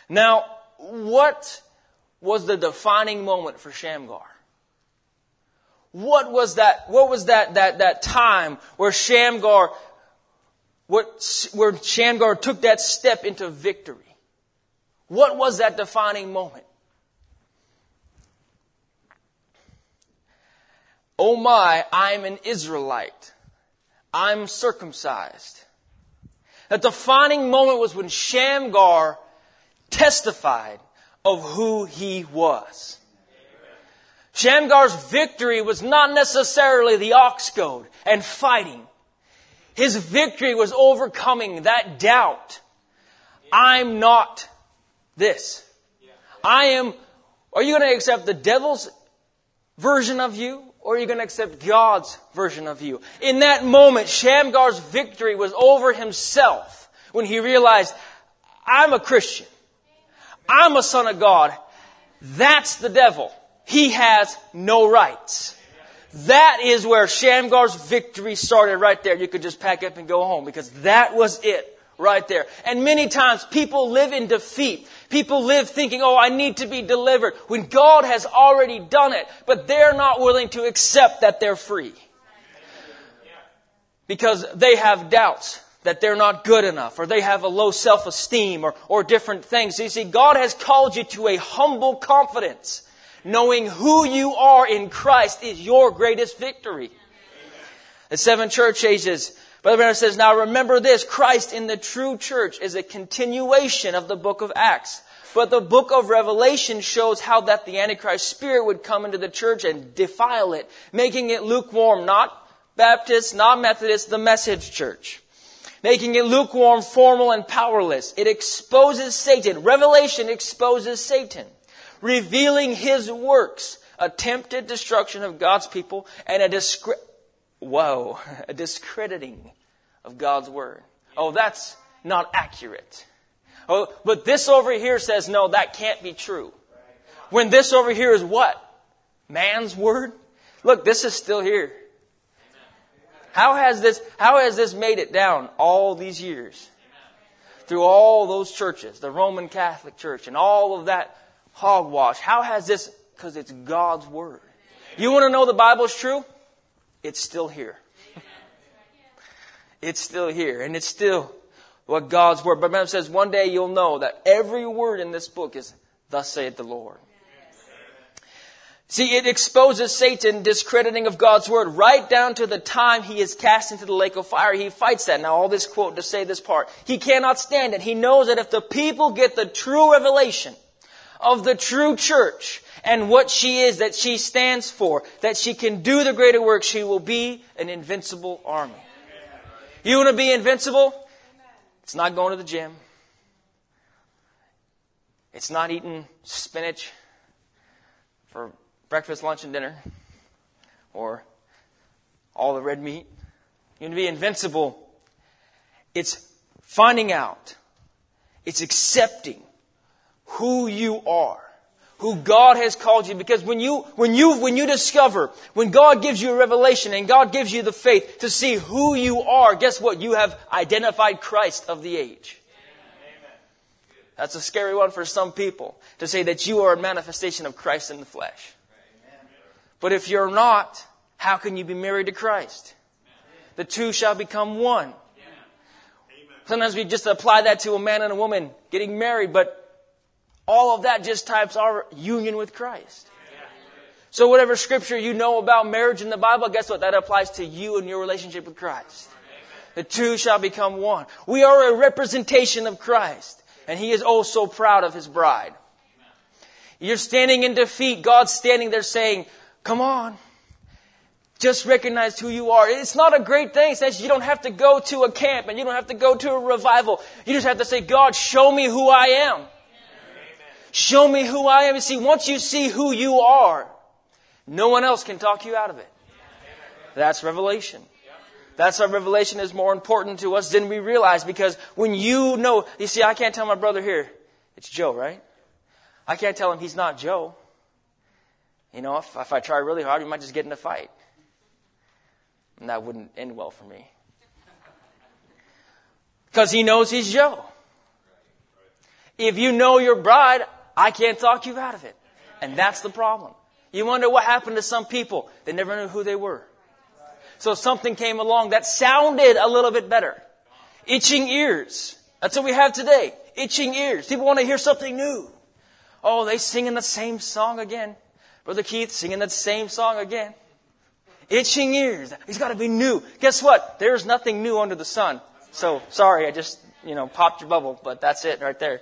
Now, what was the defining moment for Shamgar? What was that, what was that, that, that time where Shamgar, what, where Shamgar took that step into victory? What was that defining moment? Oh my, I'm an Israelite. I'm circumcised. The defining moment was when Shamgar testified of who he was. Shamgar's victory was not necessarily the ox goad and fighting. His victory was overcoming that doubt. I'm not this. I am, are you going to accept the devil's version of you or are you going to accept God's version of you? In that moment, Shamgar's victory was over himself when he realized, I'm a Christian. I'm a son of God. That's the devil. He has no rights. That is where Shamgar's victory started right there. You could just pack up and go home because that was it right there. And many times people live in defeat. People live thinking, oh, I need to be delivered when God has already done it, but they're not willing to accept that they're free. Because they have doubts that they're not good enough or they have a low self-esteem or, or different things. You see, God has called you to a humble confidence. Knowing who you are in Christ is your greatest victory. The seven church ages Brother Branham says, now remember this, Christ in the true church is a continuation of the book of Acts. But the book of Revelation shows how that the Antichrist spirit would come into the church and defile it, making it lukewarm, not Baptist, not Methodist, the message church. Making it lukewarm, formal, and powerless. It exposes Satan. Revelation exposes Satan, revealing his works attempted destruction of God's people and a discre- whoa, a discrediting of God's word. Oh, that's not accurate. Oh, but this over here says, no, that can't be true. When this over here is what? Man's word? Look, this is still here. How has this, how has this made it down all these years? Through all those churches, the Roman Catholic Church and all of that hogwash. How has this, because it's God's Word. You want to know the Bible's true? It's still here. It's still here. And it's still what God's Word. But Bible says one day you'll know that every word in this book is, Thus saith the Lord. See, it exposes Satan discrediting of God's word right down to the time he is cast into the lake of fire. He fights that. Now, all this quote to say this part. He cannot stand it. He knows that if the people get the true revelation of the true church and what she is, that she stands for, that she can do the greater work, she will be an invincible army. You want to be invincible? It's not going to the gym. It's not eating spinach for breakfast, lunch, and dinner, or all the red meat. You want to be invincible. It's finding out, it's accepting who you are, who God has called you. Because when you, when you, when you discover, when God gives you a revelation and God gives you the faith to see who you are, guess what? You have identified Christ of the age. That's a scary one for some people to say that you are a manifestation of Christ in the flesh. But if you're not, how can you be married to Christ? The two shall become one. Sometimes we just apply that to a man and a woman getting married, but all of that just types our union with Christ. So whatever scripture you know about marriage in the Bible, guess what? That applies to you and your relationship with Christ. The two shall become one. We are a representation of Christ, and He is oh so proud of His bride. You're standing in defeat. God's standing there saying, Come on. Just recognize who you are. It's not a great thing. Says you don't have to go to a camp and you don't have to go to a revival. You just have to say, God, show me who I am. Show me who I am. You see, once you see who you are, no one else can talk you out of it. That's revelation. That's why revelation is more important to us than we realize because when you know, you see, I can't tell my brother here, it's Joe, right? I can't tell him he's not Joe. You know, if, if I try really hard, we might just get in a fight. And that wouldn't end well for me. Because he knows he's Joe. If you know your bride, I can't talk you out of it. And that's the problem. You wonder what happened to some people. They never knew who they were. So something came along that sounded a little bit better. Itching ears. That's what we have today. Itching ears. People want to hear something new. Oh, they singing the same song again. Brother Keith singing that same song again. Itching ears. He's got to be new. Guess what? There's nothing new under the sun. So, sorry, I just, you know, popped your bubble, but that's it right there.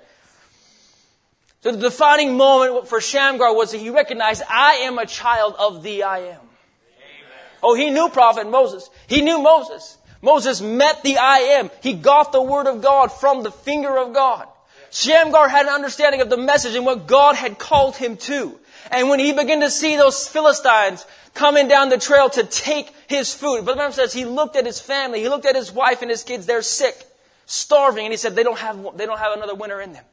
So the defining moment for Shamgar was that he recognized, I am a child of the I am. Amen. Oh, he knew prophet Moses. He knew Moses. Moses met the I am. He got the word of God from the finger of God. Shamgar had an understanding of the message and what God had called him to. And when he began to see those Philistines coming down the trail to take his food, but the Bible says he looked at his family, he looked at his wife and his kids, they're sick, starving, and he said they don't have, they don't have another winter in them.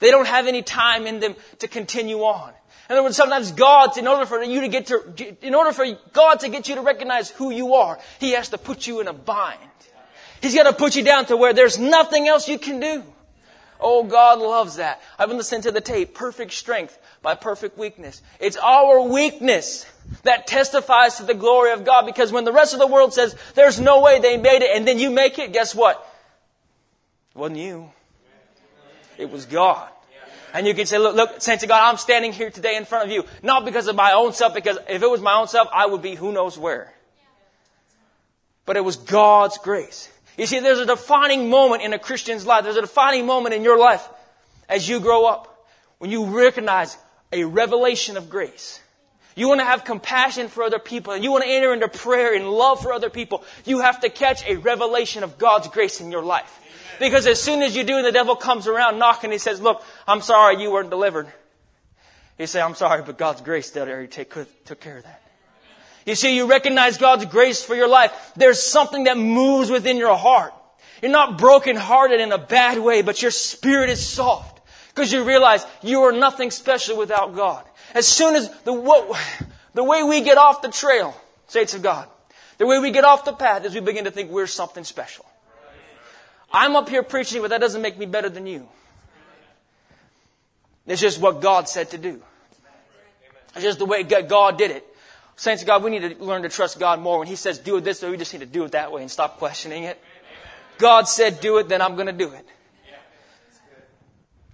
They don't have any time in them to continue on. In other words, sometimes God, in order for you to get to, in order for God to get you to recognize who you are, He has to put you in a bind. He's got to put you down to where there's nothing else you can do. Oh, God loves that. I've been listening to the tape, perfect strength by perfect weakness. It's our weakness that testifies to the glory of God because when the rest of the world says there's no way they made it and then you make it, guess what? It wasn't you. It was God. And you can say, look, look, saints of God, I'm standing here today in front of you, not because of my own self, because if it was my own self, I would be who knows where. But it was God's grace. You see, there's a defining moment in a Christian's life. There's a defining moment in your life as you grow up when you recognize a revelation of grace. You want to have compassion for other people and you want to enter into prayer and love for other people. You have to catch a revelation of God's grace in your life. Because as soon as you do, and the devil comes around knocking, he says, look, I'm sorry you weren't delivered. You say, I'm sorry, but God's grace that already take, took care of that. You see, you recognize God's grace for your life. There's something that moves within your heart. You're not brokenhearted in a bad way, but your spirit is soft because you realize you are nothing special without God. As soon as the, what, the way we get off the trail, saints of God, the way we get off the path is we begin to think we're something special. I'm up here preaching, but that doesn't make me better than you. It's just what God said to do. It's just the way God did it. Saints of God, we need to learn to trust God more. When He says do it this way, we just need to do it that way and stop questioning it. God said do it, then I'm going to do it.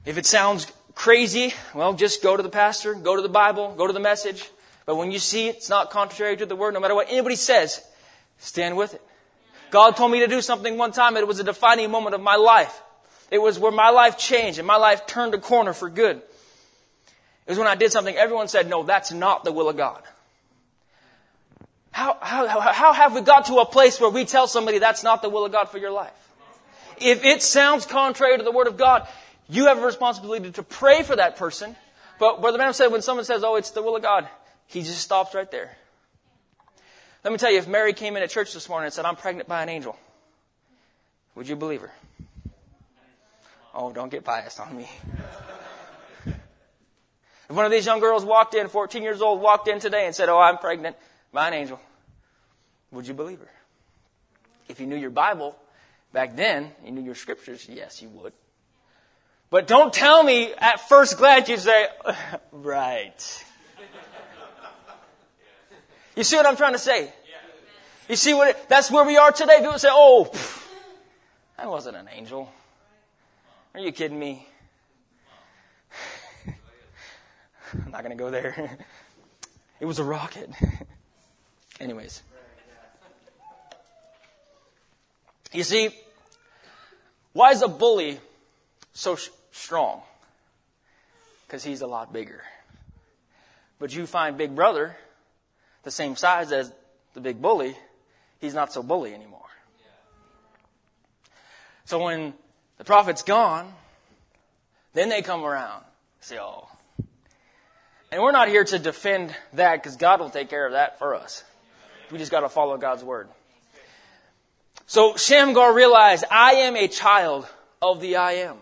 If it sounds crazy, well, just go to the pastor, go to the Bible, go to the message. But when you see it, it's not contrary to the word, no matter what anybody says, stand with it. God told me to do something one time, it was a defining moment of my life. It was where my life changed and my life turned a corner for good. It was when I did something everyone said, no, that's not the will of God. How, how, how have we got to a place where we tell somebody that's not the will of God for your life? If it sounds contrary to the Word of God, you have a responsibility to pray for that person. But Brother Branham said when someone says, oh, it's the will of God, he just stops right there. Let me tell you, if Mary came in at church this morning and said, I'm pregnant by an angel, would you believe her? Oh, don't get biased on me. If one of these young girls walked in, 14 years old, walked in today and said, Oh, I'm pregnant by an angel, would you believe her? If you knew your Bible back then, you knew your scriptures, yes, you would. But don't tell me at first glance you say, Right. You see what I'm trying to say? You see what it, that's where we are today. People say, "Oh, pff, I wasn't an angel." Are you kidding me? I'm not going to go there. it was a rocket. Anyways. You see, why is a bully so sh- strong? Because he's a lot bigger. But you find Big Brother the same size as the big bully, he's not so bully anymore. So when the prophet's gone, then they come around. Say, oh. And we're not here to defend that because God will take care of that for us. We just got to follow God's word. So Shamgar realized, I am a child of the I am.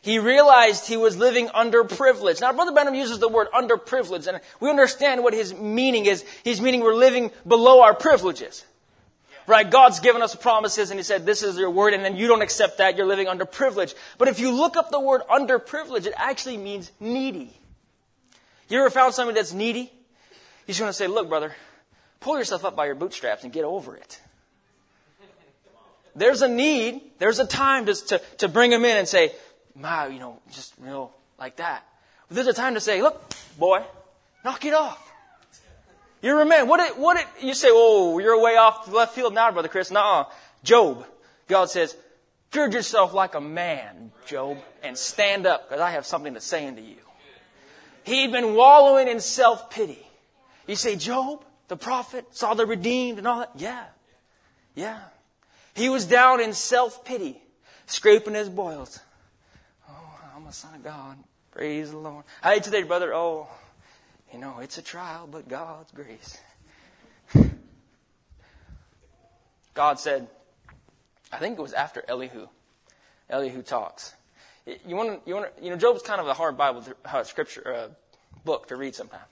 He realized he was living underprivileged. Now, Brother Branham uses the word underprivileged, and we understand what his meaning is. His meaning we're living below our privileges. Right? God's given us promises and He said, this is your word, and then you don't accept that, you're living underprivileged. But if you look up the word underprivileged, it actually means needy. You ever found somebody that's needy? Just want to say, look, brother, pull yourself up by your bootstraps and get over it. There's a need, there's a time to, to, to bring them in and say, my, you know, just real like that. But there's a time to say, look, boy, knock it off. You're a man. What it, what it, you say, oh, you're way off the left field now, Brother Chris. Nuh-uh. Job. God says, gird yourself like a man, Job, and stand up, because I have something to say unto you. He'd been wallowing in self-pity. You say, Job, the prophet, saw the redeemed and all that? Yeah. Yeah. He was down in self-pity, scraping his boils. A son of God. Praise the Lord. Hey, today, brother, oh, you know, it's a trial, but God's grace. God said, I think it was after Elihu. Elihu talks. You want to, you want to, you know, Job's kind of a hard Bible, uh, scripture, uh, book to read sometimes.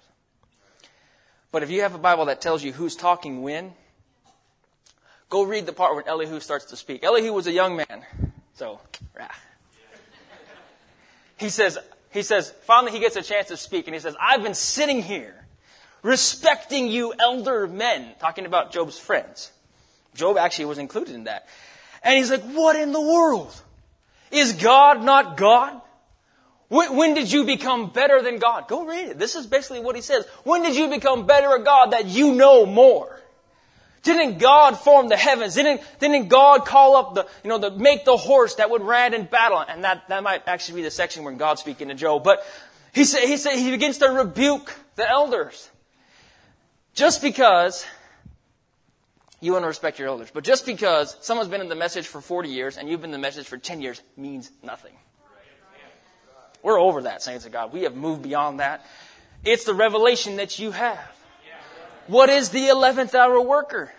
But if you have a Bible that tells you who's talking when, go read the part when Elihu starts to speak. Elihu was a young man, so, rah. He says, he says, finally he gets a chance to speak, and he says, I've been sitting here respecting you elder men, talking about Job's friends. Job actually was included in that. And he's like, what in the world? Is God not God? When did you become better than God? Go read it. This is basically what he says. When did you become better a God that you know more? Didn't God form the heavens? Didn't, didn't God call up the, you know, the, make the horse that would ride in battle? And that, that might actually be the section where God's speaking to Job. But he said, he said, he begins to rebuke the elders. Just because you want to respect your elders, but just because someone's been in the message for 40 years and you've been in the message for 10 years means nothing. We're over that, saints of God. We have moved beyond that. It's the revelation that you have. What is the 11th hour worker?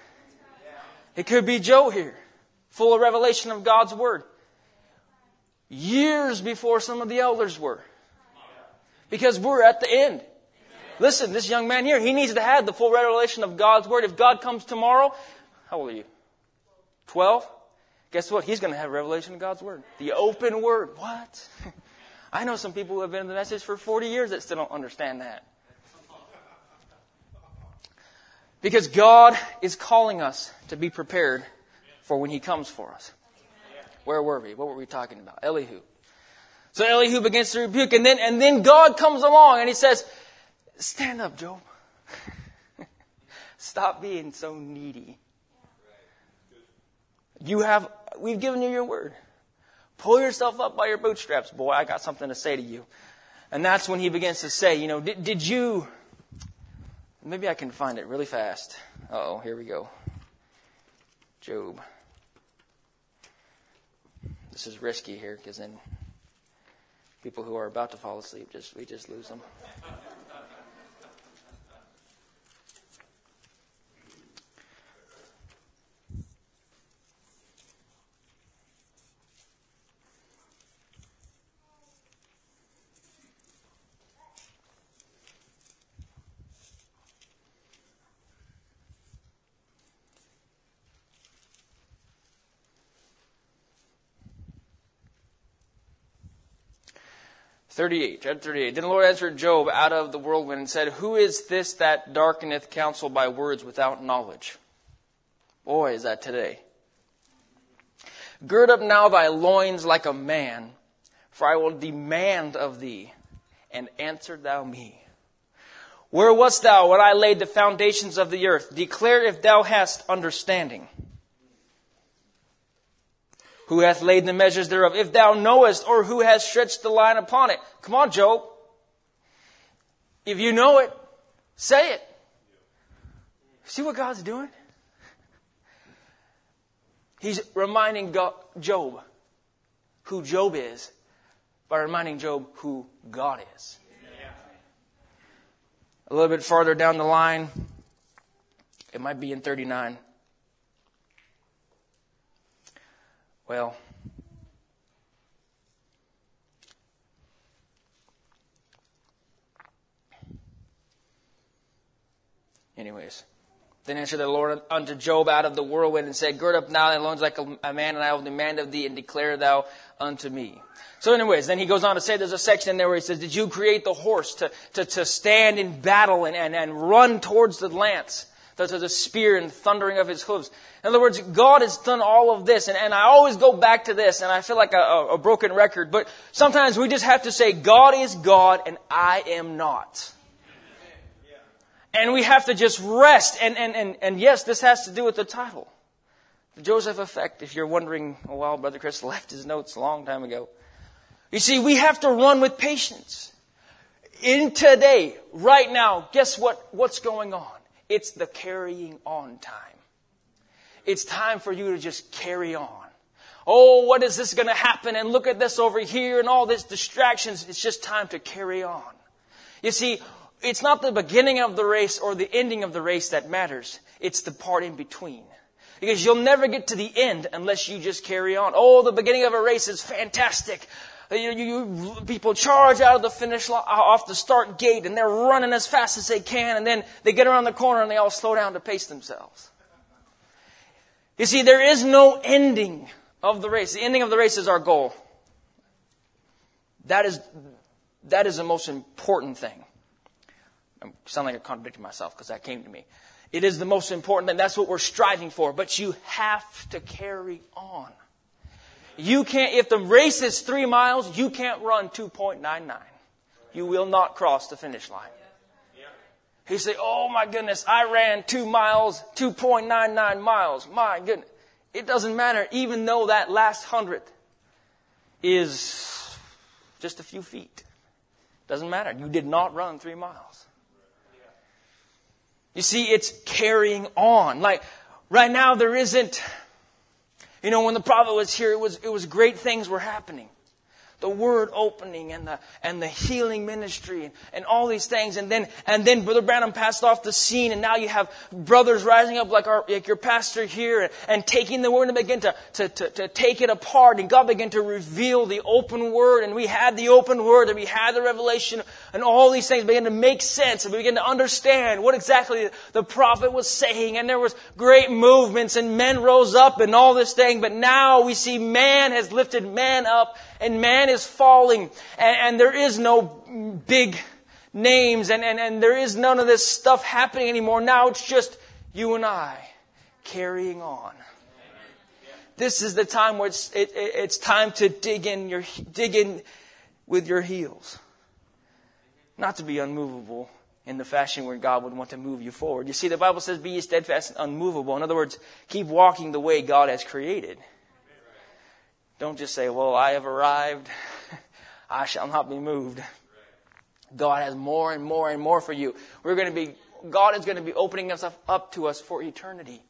It could be Joe here, full of revelation of God's Word. Years before some of the elders were. Because we're at the end. Listen, this young man here, he needs to have the full revelation of God's Word. If God comes tomorrow, how old are you? 12? Guess what? He's going to have revelation of God's Word. The open Word. What? I know some people who have been in the message for 40 years that still don't understand that. Because God is calling us to be prepared for when He comes for us. Where were we? What were we talking about? Elihu. So Elihu begins to rebuke, and then, and then God comes along and He says, Stand up, Job. Stop being so needy. You have, we've given you your word. Pull yourself up by your bootstraps, boy. I got something to say to you. And that's when he begins to say, you know, did, did you, maybe I can find it really fast. oh, here we go. Job. This is risky here because then people who are about to fall asleep, just we just lose them. 38, chapter 38. Then the Lord answered Job out of the whirlwind and said, Who is this that darkeneth counsel by words without knowledge? Boy, is that today. Gird up now thy loins like a man, for I will demand of thee, and answer thou me. Where wast thou when I laid the foundations of the earth? Declare if thou hast understanding who hath laid the measures thereof, if thou knowest, or who has stretched the line upon it. Come on, Job. If you know it, say it. See what God's doing? He's reminding God, Job who Job is by reminding Job who God is. A little bit farther down the line, it might be in 39. Well, anyways. Then answered the Lord unto Job out of the whirlwind and said, Gird up now thy loins like a man, and I will demand of thee, and declare thou unto me. So anyways, then he goes on to say, there's a section in there where he says, Did you create the horse to, to, to stand in battle and, and, and run towards the lance? To the spear and thundering of his hooves. In other words, God has done all of this. And, and I always go back to this, and I feel like a, a broken record, but sometimes we just have to say, God is God and I am not. And we have to just rest. And, and, and, and yes, this has to do with the title. The Joseph effect, if you're wondering, oh, well, Brother Chris left his notes a long time ago. You see, we have to run with patience. In today, right now, guess what, what's going on? It's the carrying on time. It's time for you to just carry on. Oh, what is this going to happen? And look at this over here and all these distractions. It's just time to carry on. You see, it's not the beginning of the race or the ending of the race that matters. It's the part in between. Because you'll never get to the end unless you just carry on. Oh, the beginning of a race is fantastic. Uh, you, you, people charge out of the finish line, uh, off the start gate, and they're running as fast as they can, and then they get around the corner and they all slow down to pace themselves. You see, there is no ending of the race. The ending of the race is our goal. That is, that is the most important thing. I sound like I'm contradicting myself because that came to me. It is the most important thing. That's what we're striving for. But you have to carry on. You can't, if the race is three miles, you can't run 2.99. You will not cross the finish line. He say, Oh my goodness, I ran two miles, 2.99 miles. My goodness. It doesn't matter, even though that last hundredth is just a few feet. Doesn't matter. You did not run three miles. You see, it's carrying on. Like, right now there isn't, you know, when the prophet was here, it was, it was great things were happening. the word opening and the, and the healing ministry and, and all these things. And then, and then Brother Branham passed off the scene and now you have brothers rising up like, our, like your pastor here and, and taking the word and begin to, to, to, to take it apart and God began to reveal the open word and we had the open word and we had the revelation and all these things began to make sense and we began to understand what exactly the prophet was saying and there was great movements and men rose up and all this thing. But now we see man has lifted man up and man is falling and, and there is no big names and, and, and there is none of this stuff happening anymore. Now it's just you and I carrying on. This is the time where it's, it, it, it's time to dig in your, dig in with your heels. Not to be unmovable in the fashion where God would want to move you forward. You see, the Bible says, be steadfast and unmovable. In other words, keep walking the way God has created. Don't just say, well, I have arrived. I shall not be moved. God has more and more and more for you. We're going to be, God is going to be opening himself up to us for eternity.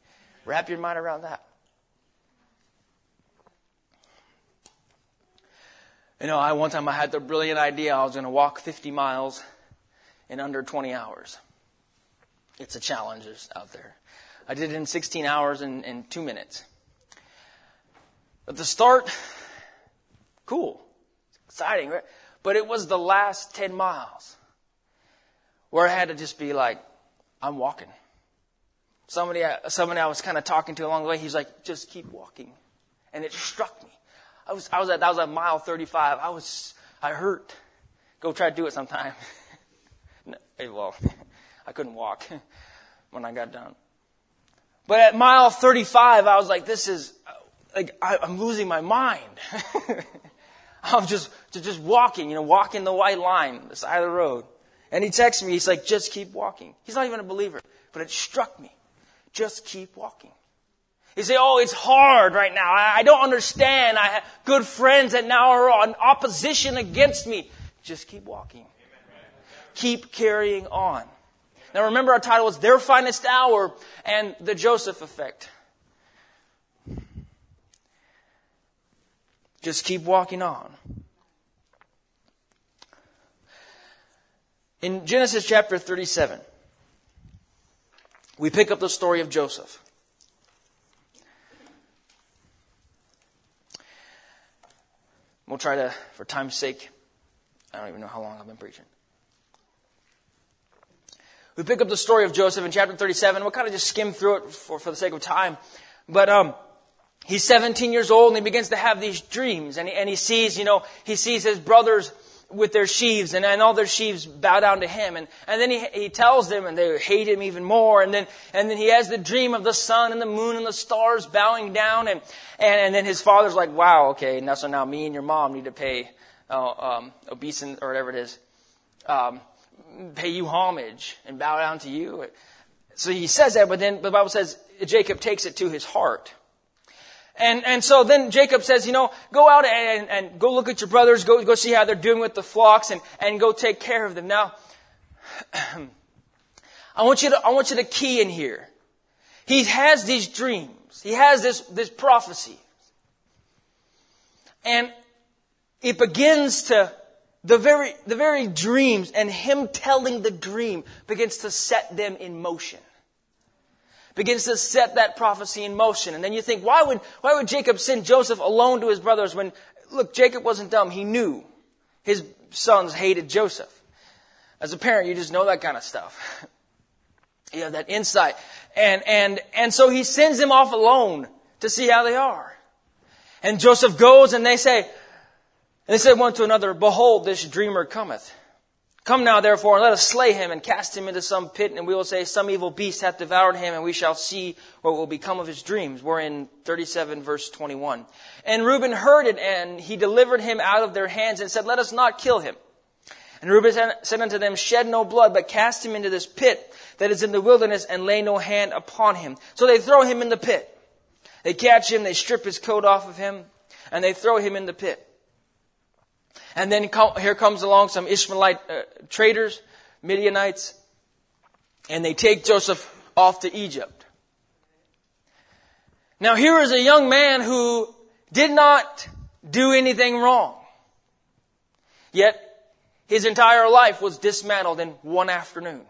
Wrap your mind around that. You know, I one time I had the brilliant idea I was going to walk 50 miles in under 20 hours. It's a challenge out there. I did it in 16 hours and, and two minutes. At the start, cool, exciting, right? But it was the last 10 miles where I had to just be like, I'm walking. Somebody, somebody I was kind of talking to along the way, he's like, just keep walking. And it struck me. I was, I was at, that was at mile 35. I was, I hurt. Go try to do it sometime. well, I couldn't walk when I got done. But at mile 35, I was like, this is, like, I, am losing my mind. I'm just, just walking, you know, walking the white line, the side of the road. And he texts me, he's like, just keep walking. He's not even a believer, but it struck me. Just keep walking. You say, oh, it's hard right now. I, I don't understand. I have good friends that now are in opposition against me. Just keep walking keep carrying on. Now remember our title is Their Finest Hour and the Joseph Effect. Just keep walking on. In Genesis chapter 37, we pick up the story of Joseph. We'll try to, for time's sake, I don't even know how long I've been preaching. We pick up the story of Joseph in chapter 37. We'll kind of just skim through it for, for the sake of time. But, um, he's 17 years old and he begins to have these dreams and he, and he sees, you know, he sees his brothers with their sheaves and, and all their sheaves bow down to him. And, and then he, he tells them and they hate him even more. And then, and then he has the dream of the sun and the moon and the stars bowing down. And, and, and then his father's like, wow, okay, now so now me and your mom need to pay, uh, um, obeisance or whatever it is. Um, pay you homage and bow down to you. So he says that, but then the Bible says Jacob takes it to his heart. And, and so then Jacob says, you know, go out and, and go look at your brothers, go, go see how they're doing with the flocks and, and go take care of them. Now, I want you to, I want you to key in here. He has these dreams. He has this, this prophecy. And it begins to the very, the very dreams and him telling the dream begins to set them in motion. Begins to set that prophecy in motion. And then you think, why would, why would Jacob send Joseph alone to his brothers when, look, Jacob wasn't dumb. He knew his sons hated Joseph. As a parent, you just know that kind of stuff. you have that insight. And, and, and so he sends them off alone to see how they are. And Joseph goes and they say, and they said one to another, Behold, this dreamer cometh. Come now, therefore, and let us slay him and cast him into some pit, and we will say, Some evil beast hath devoured him, and we shall see what will become of his dreams. We're in 37, verse 21. And Reuben heard it, and he delivered him out of their hands, and said, Let us not kill him. And Reuben said unto them, Shed no blood, but cast him into this pit that is in the wilderness, and lay no hand upon him. So they throw him in the pit. They catch him, they strip his coat off of him, and they throw him in the pit. And then here comes along some Ishmaelite uh, traders, Midianites, and they take Joseph off to Egypt. Now here is a young man who did not do anything wrong. Yet, his entire life was dismantled in one afternoon.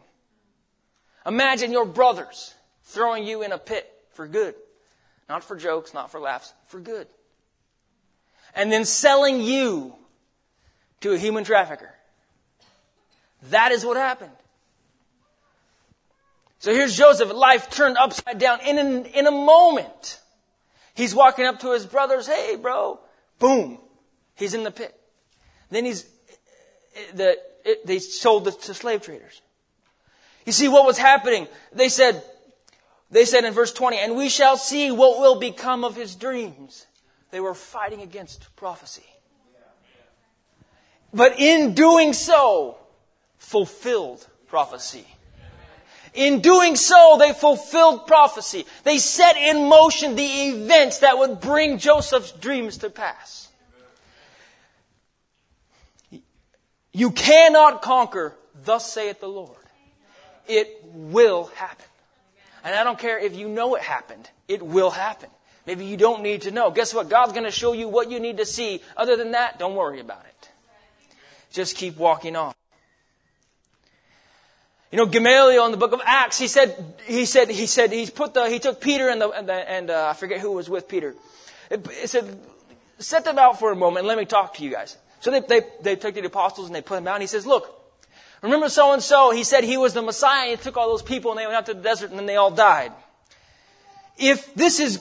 Imagine your brothers throwing you in a pit for good. Not for jokes, not for laughs, for good. And then selling you to a human trafficker. That is what happened. So here's Joseph, life turned upside down in, an, in a moment. He's walking up to his brothers, hey bro, boom, he's in the pit. Then he's, the, it, they sold it to slave traders. You see what was happening? They said, they said in verse 20, and we shall see what will become of his dreams. They were fighting against prophecy. But in doing so, fulfilled prophecy. In doing so, they fulfilled prophecy. They set in motion the events that would bring Joseph's dreams to pass. You cannot conquer, thus saith the Lord. It will happen. And I don't care if you know it happened, it will happen. Maybe you don't need to know. Guess what? God's going to show you what you need to see. Other than that, don't worry about it. Just keep walking on. You know, Gamaliel in the book of Acts, he said, he said, he said, he's put the, he took Peter and the, and, the, and uh, I forget who was with Peter. It, said, set them out for a moment and let me talk to you guys. So they, they, they took the apostles and they put them out and he says, look, remember so and so, he said he was the Messiah, he took all those people and they went out to the desert and then they all died. If this is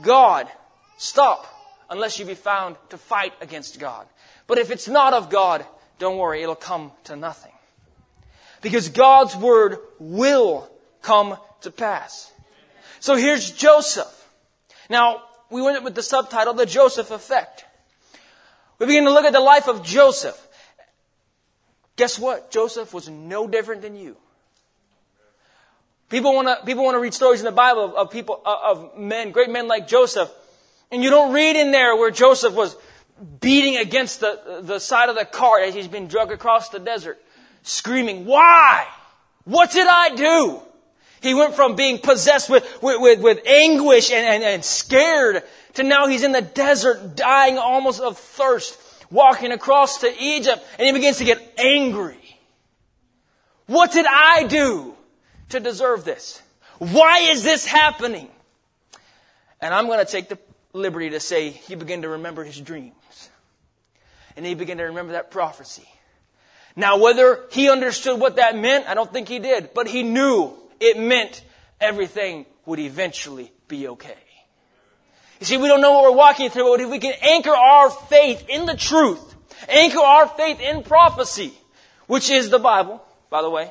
God, stop unless you be found to fight against God. But if it's not of God, don't worry, it'll come to nothing. Because God's word will come to pass. So here's Joseph. Now, we went with the subtitle, The Joseph Effect. We begin to look at the life of Joseph. Guess what? Joseph was no different than you. People want to people want to read stories in the Bible of, of people of men, great men like Joseph, and you don't read in there where Joseph was beating against the the side of the cart as he's been dragged across the desert screaming, why? What did I do? He went from being possessed with, with, with, with anguish and, and, and scared to now he's in the desert dying almost of thirst, walking across to Egypt, and he begins to get angry. What did I do to deserve this? Why is this happening? And I'm going to take the liberty to say he began to remember his dreams. And he began to remember that prophecy. Now, whether he understood what that meant, I don't think he did, but he knew it meant everything would eventually be okay. You see, we don't know what we're walking through, but if we can anchor our faith in the truth, anchor our faith in prophecy, which is the Bible, by the way,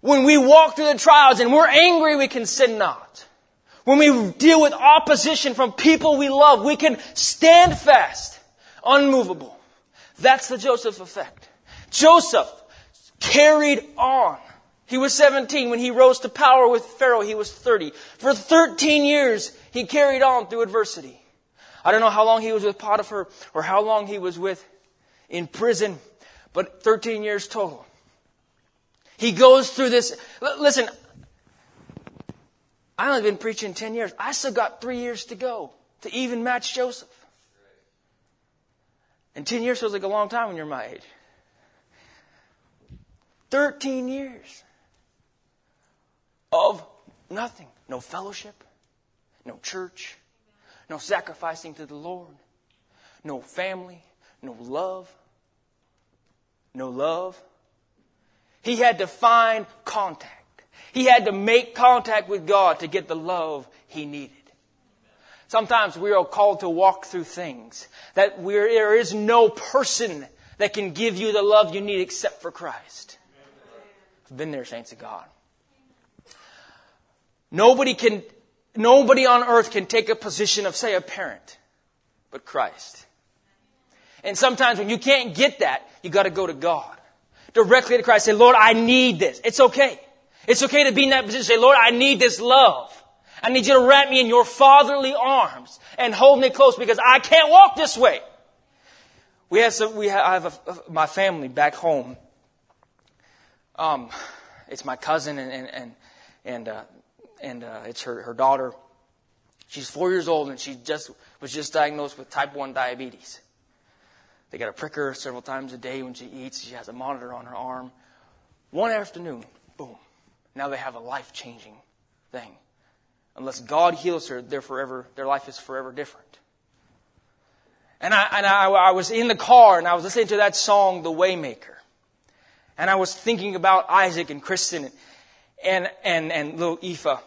when we walk through the trials and we're angry, we can sin not. When we deal with opposition from people we love, we can stand fast, unmovable. That's the Joseph effect. Joseph carried on. He was 17 when he rose to power with Pharaoh. He was 30. For 13 years, he carried on through adversity. I don't know how long he was with Potiphar or how long he was with in prison, but 13 years total. He goes through this. Listen, I only been preaching 10 years. I still got three years to go to even match Joseph. And 10 years feels like a long time when you're my age. 13 years of nothing. No fellowship, no church, no sacrificing to the Lord, no family, no love, no love. He had to find contact. He had to make contact with God to get the love he needed. Sometimes we are called to walk through things that there is no person that can give you the love you need except for Christ. I've been there, saints of God. Nobody can, nobody on earth can take a position of, say, a parent, but Christ. And sometimes when you can't get that, you gotta go to God. Directly to Christ. Say, Lord, I need this. It's okay. It's okay to be in that position. Say, Lord, I need this love. I need you to wrap me in your fatherly arms and hold me close because I can't walk this way. We have some, we have, I have a, my family back home. Um, it's my cousin and, and, and, and, uh, and uh, it's her, her daughter. She's four years old and she just was just diagnosed with type 1 diabetes. They got to prick her several times a day when she eats. She has a monitor on her arm. One afternoon, boom. Now they have a life changing thing. Unless God heals her, they're forever, their life is forever different. And I, and I, I was in the car and I was listening to that song, The Waymaker. And I was thinking about Isaac and Kristen and, and, and, and little Aoife.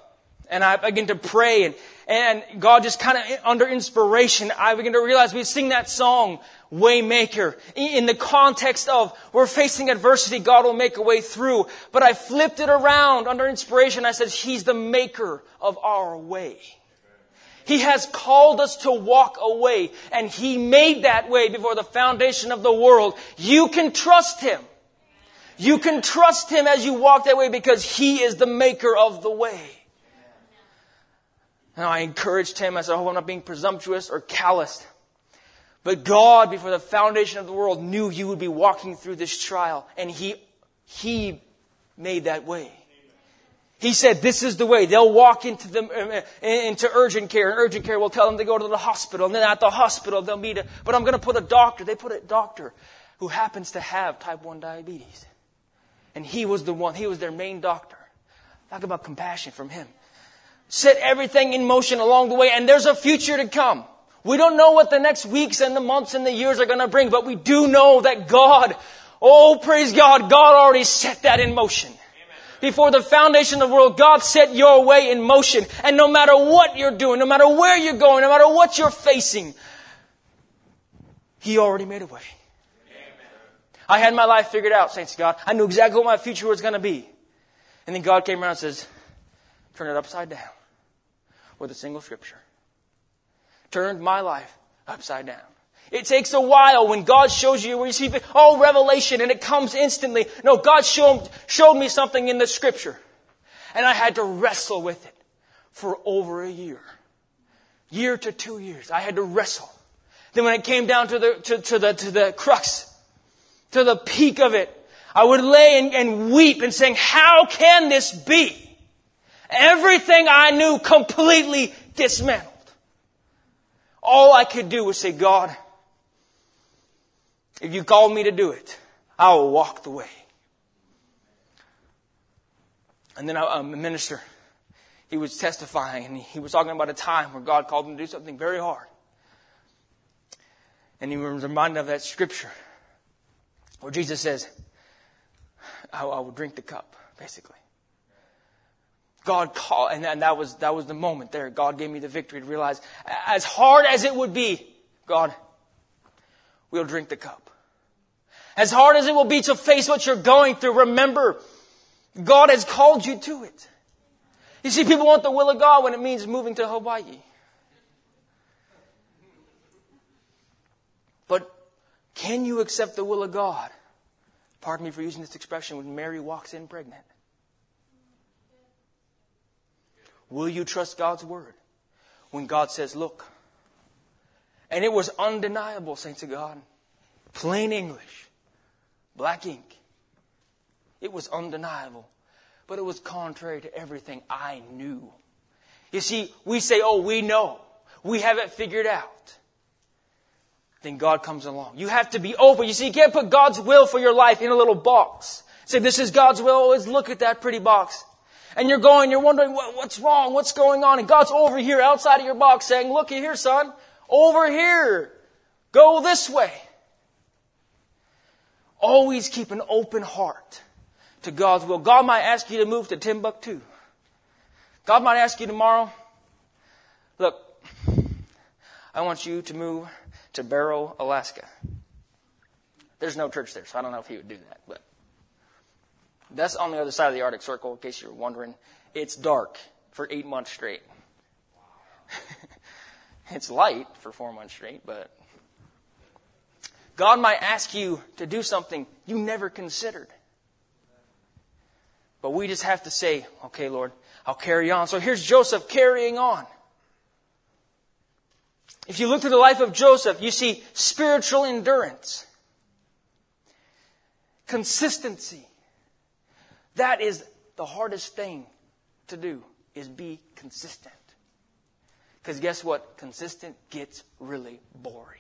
And I began to pray and, and God just kind of under inspiration, I began to realize we sing that song, Waymaker, in the context of we're facing adversity, God will make a way through. But I flipped it around under inspiration. I said, He's the maker of our way. He has called us to walk a way, and He made that way before the foundation of the world. You can trust Him. You can trust Him as you walk that way because He is the maker of the way. And I encouraged him. I said, I hope I'm not being presumptuous or calloused. But God, before the foundation of the world, knew you would be walking through this trial. And He, He made that way. He said, this is the way. They'll walk into the, uh, into urgent care, and urgent care will tell them to go to the hospital, and then at the hospital they'll meet a, but I'm going to put a doctor. They put a doctor who happens to have type 1 diabetes. And he was the one, he was their main doctor. Talk about compassion from him. Set everything in motion along the way, and there's a future to come. We don't know what the next weeks and the months and the years are going to bring, but we do know that God, oh praise God, God already set that in motion. Before the foundation of the world, God set your way in motion. And no matter what you're doing, no matter where you're going, no matter what you're facing, He already made a way. I had my life figured out, saints God. I knew exactly what my future was going to be. And then God came around and says, turn it upside down with a single scripture. Turned my life upside down. It takes a while when God shows you where you see oh revelation and it comes instantly. No, God showed, showed me something in the scripture. And I had to wrestle with it for over a year. Year to two years. I had to wrestle. Then when it came down to the, to, to the, to the crux, to the peak of it, I would lay and, and weep and saying, how can this be? Everything I knew completely dismantled. All I could do was say, God, if you call me to do it, I will walk the way. And then um, a minister, he was testifying and he was talking about a time where God called him to do something very hard. And he was reminded of that scripture where Jesus says, I, I will drink the cup, basically. God called, and, and that was, that was the moment there. God gave me the victory to realize, as hard as it would be, God, we'll drink the cup. As hard as it will be to face what you're going through, remember, God has called you to it. You see, people want the will of God when it means moving to Hawaii. But can you accept the will of God? Pardon me for using this expression when Mary walks in pregnant. Will you trust God's word when God says, look? And it was undeniable, saints of God. Plain English. Black ink. It was undeniable. But it was contrary to everything I knew. You see, we say, oh, we know. We have it figured out. Then God comes along. You have to be open. You see, you can't put God's will for your life in a little box. Say, this is God's will. Always look at that pretty box. And you're going, you're wondering what, what's wrong, what's going on. And God's over here outside of your box saying, look here, son, over here. Go this way. Always keep an open heart to God's will. God might ask you to move to Timbuktu. God might ask you tomorrow, look, I want you to move to Barrow, Alaska. There's no church there, so I don't know if he would do that, but that's on the other side of the Arctic Circle, in case you're wondering. It's dark for eight months straight. it's light for four months straight, but God might ask you to do something you never considered. But we just have to say, okay, Lord, I'll carry on. So here's Joseph carrying on. If you look through the life of Joseph, you see spiritual endurance, consistency, that is the hardest thing to do is be consistent. Because guess what? Consistent gets really boring.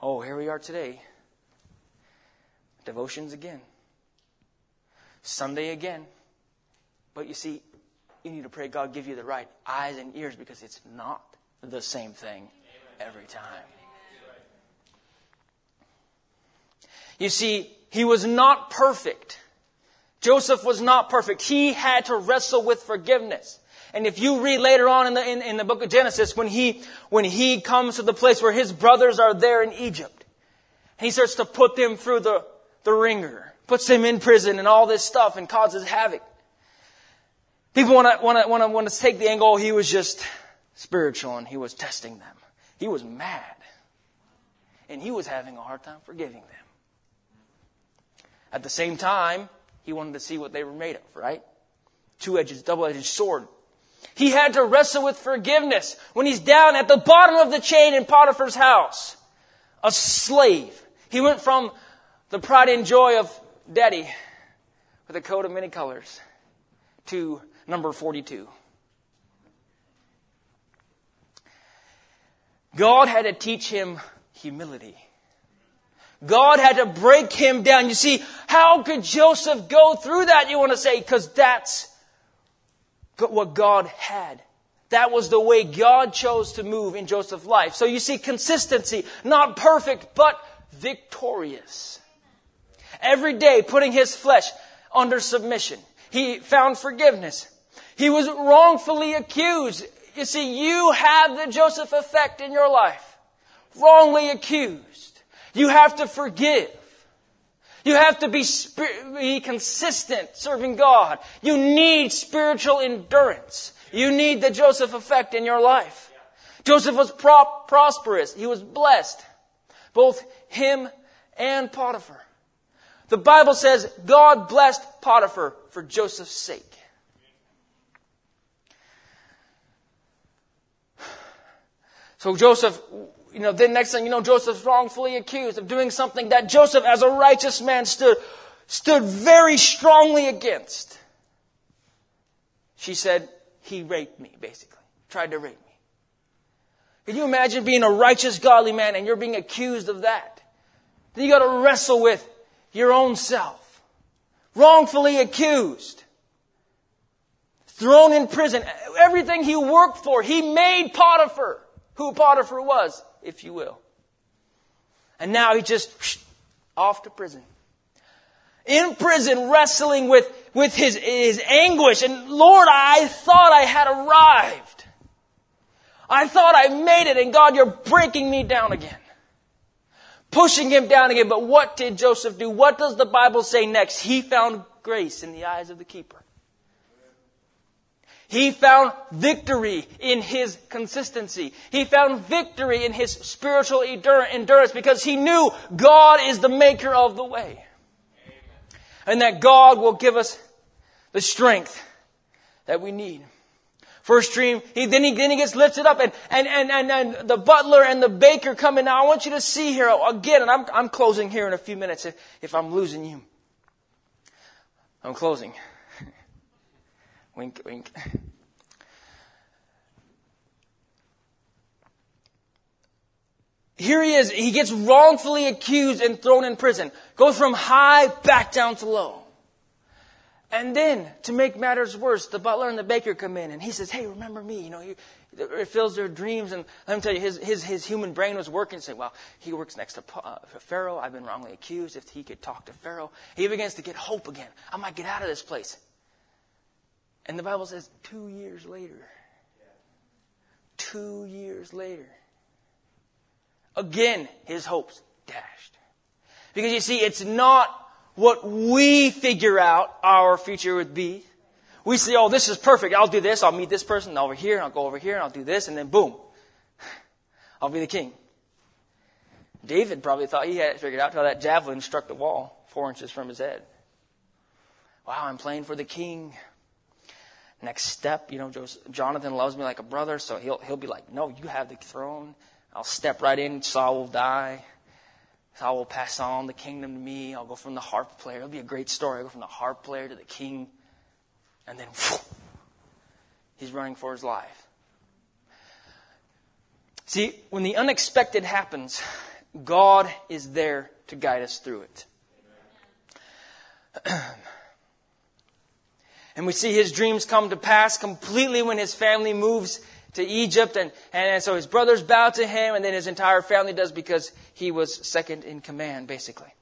Oh, here we are today. Devotions again. Sunday again. But you see, you need to pray God give you the right eyes and ears because it's not the same thing every time. You see, he was not perfect. Joseph was not perfect. He had to wrestle with forgiveness. And if you read later on in the, in, in, the book of Genesis, when he, when he comes to the place where his brothers are there in Egypt, he starts to put them through the, the ringer, puts them in prison and all this stuff and causes havoc. People want to, want to, want to, want to take the angle, he was just spiritual and he was testing them. He was mad. And he was having a hard time forgiving them. At the same time, he wanted to see what they were made of, right? Two edges, double edged sword. He had to wrestle with forgiveness when he's down at the bottom of the chain in Potiphar's house. A slave. He went from the pride and joy of daddy with a coat of many colors to number 42. God had to teach him humility. God had to break him down. You see, how could Joseph go through that, you want to say? Because that's what God had. That was the way God chose to move in Joseph's life. So you see, consistency, not perfect, but victorious. Every day putting his flesh under submission. He found forgiveness. He was wrongfully accused. You see, you have the Joseph effect in your life. Wrongly accused. You have to forgive. You have to be, be consistent serving God. You need spiritual endurance. You need the Joseph effect in your life. Joseph was pro- prosperous. He was blessed. Both him and Potiphar. The Bible says God blessed Potiphar for Joseph's sake. So Joseph, you know, then next thing you know, Joseph's wrongfully accused of doing something that Joseph, as a righteous man, stood, stood very strongly against. She said, he raped me, basically. Tried to rape me. Can you imagine being a righteous, godly man and you're being accused of that? Then you gotta wrestle with your own self. Wrongfully accused. Thrown in prison. Everything he worked for, he made Potiphar who Potiphar was, if you will. And now he just off to prison. In prison, wrestling with, with his, his anguish. And Lord, I thought I had arrived. I thought I made it, and God, you're breaking me down again. Pushing him down again. But what did Joseph do? What does the Bible say next? He found grace in the eyes of the keeper. He found victory in his consistency. He found victory in his spiritual endurance because he knew God is the maker of the way. And that God will give us the strength that we need. First dream, he, then, he, then he gets lifted up and, and, and, and, and the butler and the baker come in. Now I want you to see here again, and I'm, I'm closing here in a few minutes if, if I'm losing you. I'm closing. Wink, wink. Here he is. He gets wrongfully accused and thrown in prison. Goes from high back down to low. And then, to make matters worse, the butler and the baker come in and he says, Hey, remember me? You know, he, it fills their dreams. And let me tell you, his, his, his human brain was working. Say, well, he works next to uh, Pharaoh. I've been wrongly accused. If he could talk to Pharaoh, he begins to get hope again. I might get out of this place. And the Bible says two years later, two years later, again his hopes dashed. Because you see, it's not what we figure out our future would be. We say, oh, this is perfect. I'll do this. I'll meet this person over here. And I'll go over here and I'll do this. And then boom. I'll be the king. David probably thought he had it figured out until that javelin struck the wall four inches from his head. Wow, I'm playing for the king next step, you know, Jonathan loves me like a brother, so he'll, he'll be like, no, you have the throne. I'll step right in. Saul will die. Saul will pass on the kingdom to me. I'll go from the harp player. It'll be a great story. I'll go from the harp player to the king. And then whew, he's running for his life. See, when the unexpected happens, God is there to guide us through it. and we see his dreams come to pass completely when his family moves to Egypt, and, and so his brothers bow to him, and then his entire family does because he was second in command, basically.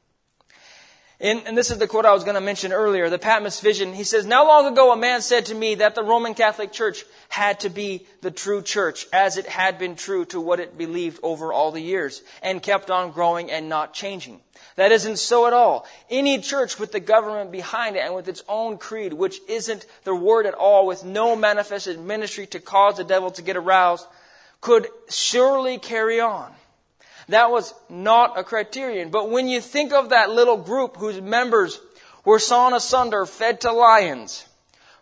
And, and, this is the quote I was going to mention earlier, the Patmos vision. He says, Not long ago a man said to me that the Roman Catholic Church had to be the true church, as it had been true to what it believed over all the years, and kept on growing and not changing. That isn't so at all. Any church with the government behind it and with its own creed, which isn't the word at all, with no manifested ministry to cause the devil to get aroused, could surely carry on. That was not a criterion. But when you think of that little group whose members were sawn asunder, fed to lions,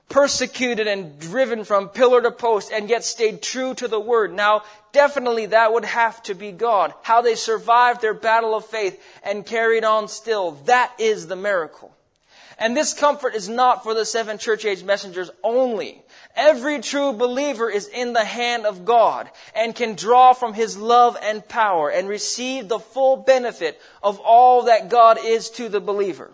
persecuted and driven from pillar to post, and yet stayed true to the word. Now, definitely that would have to be God. How they survived their battle of faith and carried on still. That is the miracle. And this comfort is not for the seven church age messengers only. Every true believer is in the hand of God and can draw from His love and power and receive the full benefit of all that God is to the believer.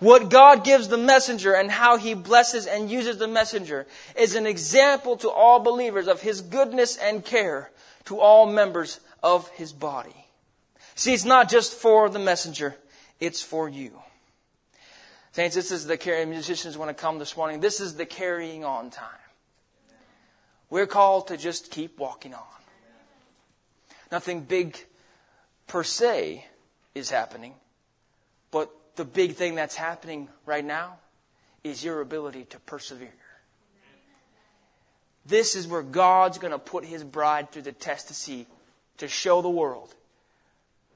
What God gives the messenger and how He blesses and uses the messenger is an example to all believers of His goodness and care to all members of His body. See, it's not just for the messenger, it's for you. Saints, this is the carrying, musicians want to come this morning. This is the carrying on time. We're called to just keep walking on. Nothing big per se is happening, but the big thing that's happening right now is your ability to persevere. This is where God's going to put his bride through the test to see, to show the world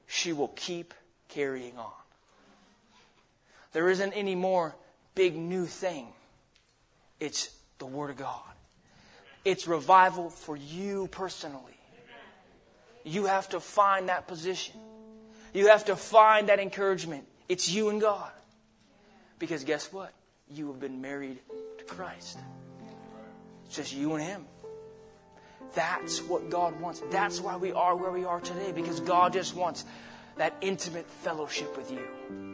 she will keep carrying on. There isn't any more big new thing. It's the Word of God. It's revival for you personally. You have to find that position. You have to find that encouragement. It's you and God. Because guess what? You have been married to Christ. It's just you and Him. That's what God wants. That's why we are where we are today, because God just wants that intimate fellowship with you.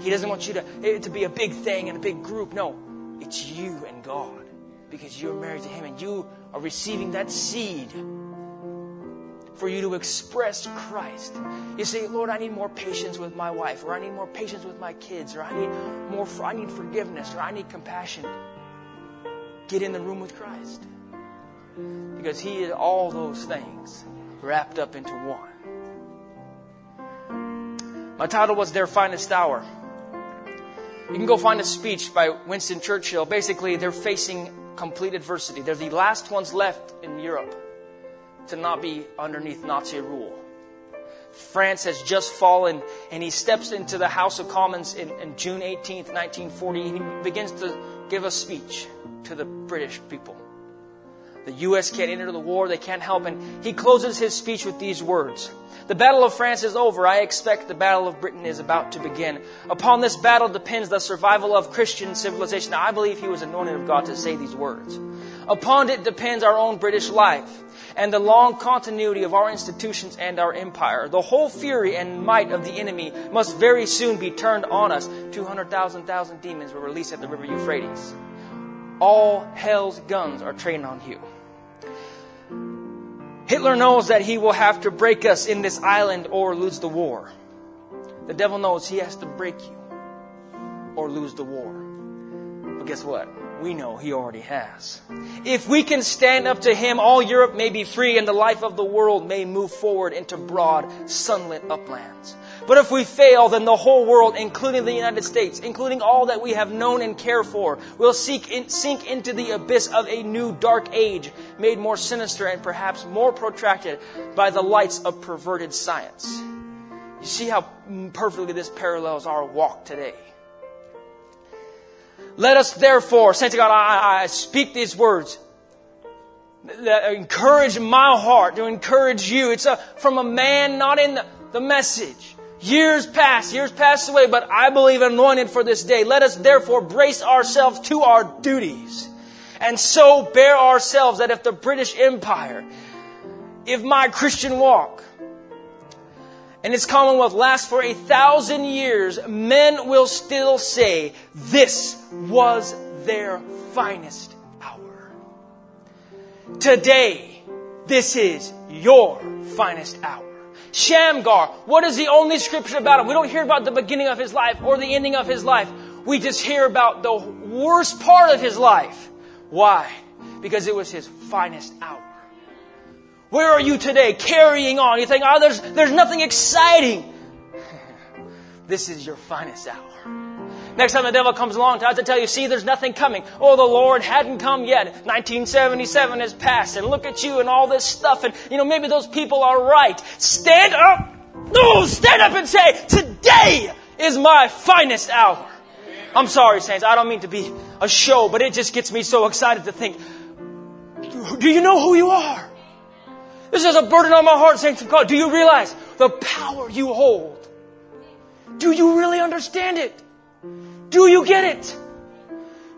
He doesn't want you to, it to be a big thing and a big group. No, it's you and God because you're married to Him and you are receiving that seed for you to express Christ. You say, Lord, I need more patience with my wife, or I need more patience with my kids, or I need more, I need forgiveness, or I need compassion. Get in the room with Christ. Because He is all those things wrapped up into one. My title was Their Finest Hour. You can go find a speech by Winston Churchill. Basically, they're facing complete adversity. They're the last ones left in Europe to not be underneath Nazi rule. France has just fallen, and he steps into the House of Commons in, in June 18th, 1940, and he begins to give a speech to the British people. The U.S. can't enter the war, they can't help, and he closes his speech with these words the battle of France is over. I expect the battle of Britain is about to begin. Upon this battle depends the survival of Christian civilization. Now, I believe he was anointed of God to say these words. Upon it depends our own British life and the long continuity of our institutions and our empire. The whole fury and might of the enemy must very soon be turned on us. 200,000 thousand demons were released at the river Euphrates. All hell's guns are trained on you. Hitler knows that he will have to break us in this island or lose the war. The devil knows he has to break you or lose the war. But guess what? We know he already has. If we can stand up to him, all Europe may be free and the life of the world may move forward into broad, sunlit uplands. But if we fail, then the whole world, including the United States, including all that we have known and care for, will in, sink into the abyss of a new dark age, made more sinister and perhaps more protracted by the lights of perverted science. You see how perfectly this parallels our walk today. Let us therefore, saints of God, I, I speak these words that encourage my heart, to encourage you. It's a, from a man not in the, the message. Years pass, years pass away, but I believe anointed for this day. Let us therefore brace ourselves to our duties and so bear ourselves that if the British Empire, if my Christian walk, and its commonwealth lasts for a thousand years, men will still say this was their finest hour. Today, this is your finest hour. Shamgar, what is the only scripture about him? We don't hear about the beginning of his life or the ending of his life. We just hear about the worst part of his life. Why? Because it was his finest hour. Where are you today? Carrying on. You think, oh, there's, there's nothing exciting. this is your finest hour. Next time the devil comes along, tries to tell you, see, there's nothing coming. Oh, the Lord hadn't come yet. 1977 has passed, and look at you and all this stuff, and you know, maybe those people are right. Stand up! No, stand up and say, today is my finest hour. I'm sorry, saints, I don't mean to be a show, but it just gets me so excited to think, do you know who you are? This is a burden on my heart, saints of God. Do you realize the power you hold? Do you really understand it? Do you get it?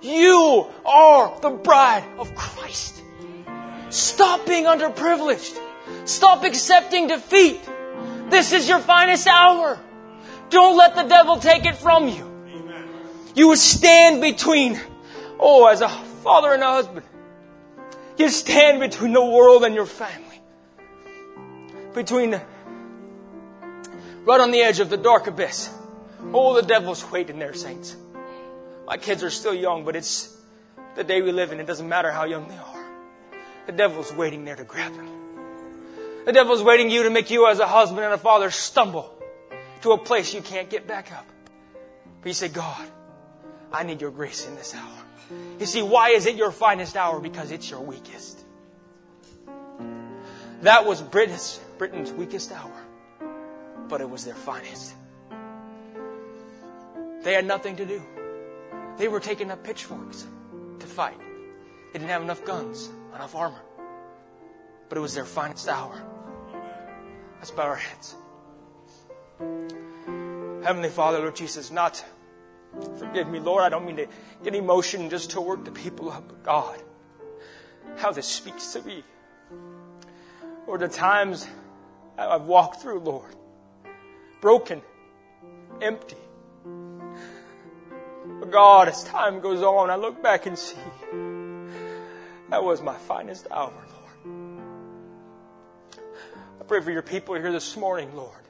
You are the bride of Christ. Stop being underprivileged. Stop accepting defeat. This is your finest hour. Don't let the devil take it from you. You would stand between, oh, as a father and a husband, you stand between the world and your family. Between, right on the edge of the dark abyss. Oh, the devil's waiting there, saints. My kids are still young, but it's the day we live in. It doesn't matter how young they are. The devil's waiting there to grab them. The devil's waiting you to make you as a husband and a father stumble to a place you can't get back up. But you say, God, I need your grace in this hour. You see, why is it your finest hour? Because it's your weakest. That was Britain's, Britain's weakest hour, but it was their finest. They had nothing to do. They were taking up pitchforks to fight. They didn't have enough guns, enough armor. But it was their finest hour. Let's bow our heads. Heavenly Father, Lord Jesus, not forgive me, Lord, I don't mean to get emotion just to work the people up, but God, how this speaks to me. Or the times I've walked through, Lord, broken, empty, but God, as time goes on, I look back and see that was my finest hour, Lord. I pray for your people here this morning, Lord.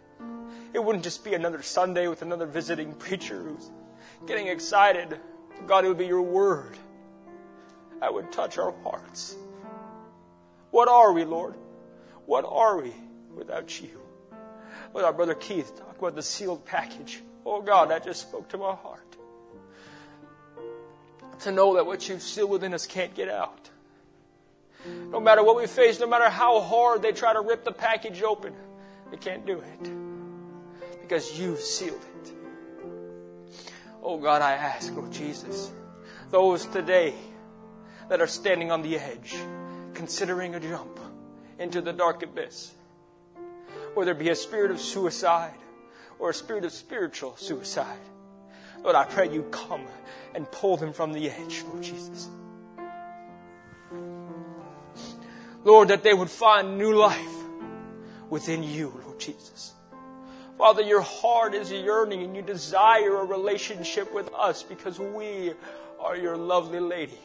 It wouldn't just be another Sunday with another visiting preacher who's getting excited. God, it would be your word that would touch our hearts. What are we, Lord? What are we without you? With our brother Keith talk about the sealed package. Oh God, that just spoke to my heart to know that what you've sealed within us can't get out. No matter what we face, no matter how hard they try to rip the package open, they can't do it because you've sealed it. Oh God, I ask, Lord Jesus, those today that are standing on the edge, considering a jump into the dark abyss, whether it be a spirit of suicide or a spirit of spiritual suicide, Lord, I pray you come and pull them from the edge, Lord Jesus. Lord, that they would find new life within you, Lord Jesus. Father, your heart is yearning and you desire a relationship with us because we are your lovely lady.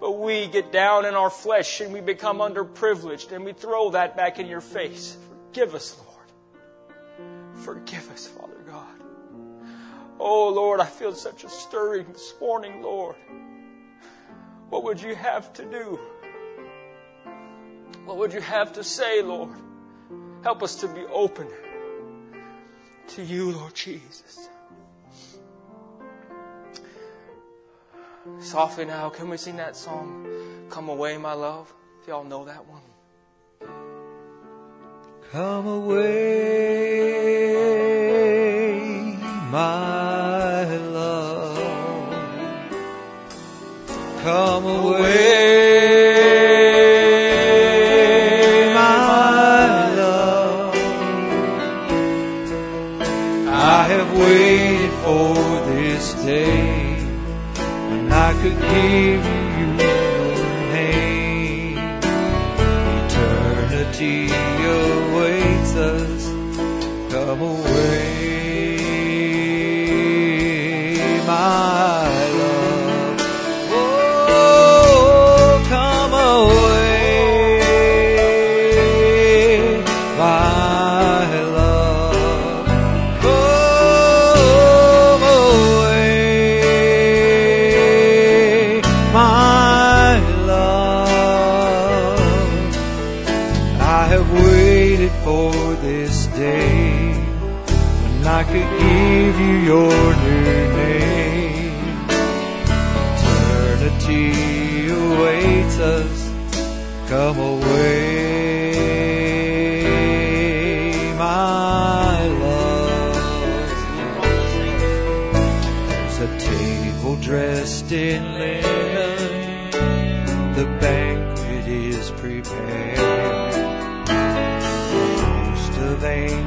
But we get down in our flesh and we become underprivileged and we throw that back in your face. Forgive us, Lord. Forgive us, Father. Oh, Lord, I feel such a stirring this morning, Lord. What would you have to do? What would you have to say, Lord? Help us to be open to you, Lord Jesus. Softly now, can we sing that song, Come Away, My Love? If y'all know that one. Come away, my come away, my love. I have waited for this day, and I could give you. Eternity awaits us Come away,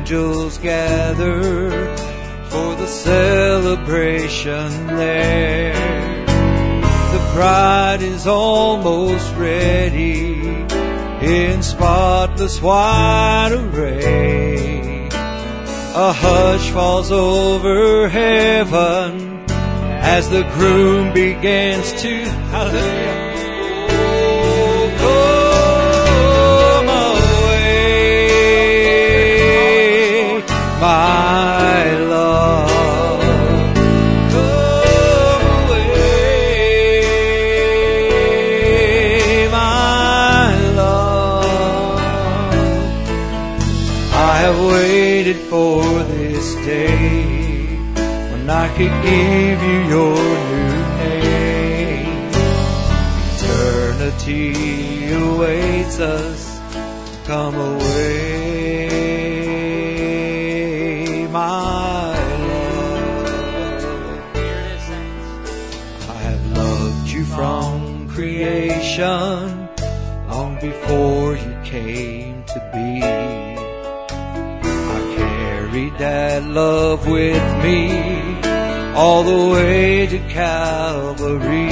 angels gather for the celebration there. The bride is almost ready in spotless white array. A hush falls over heaven as the groom begins to could give you your new name. Eternity awaits us. Come away, my love. I have loved you from creation long before you came to be. I carried that love with me all the way to Calvary.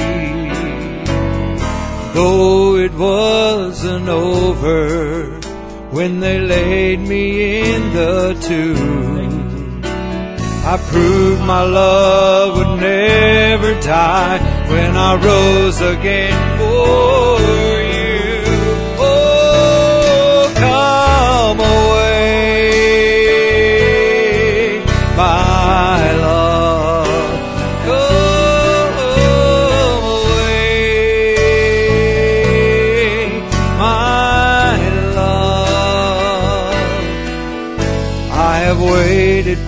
Though it wasn't over when they laid me in the tomb. I proved my love would never die when I rose again for you.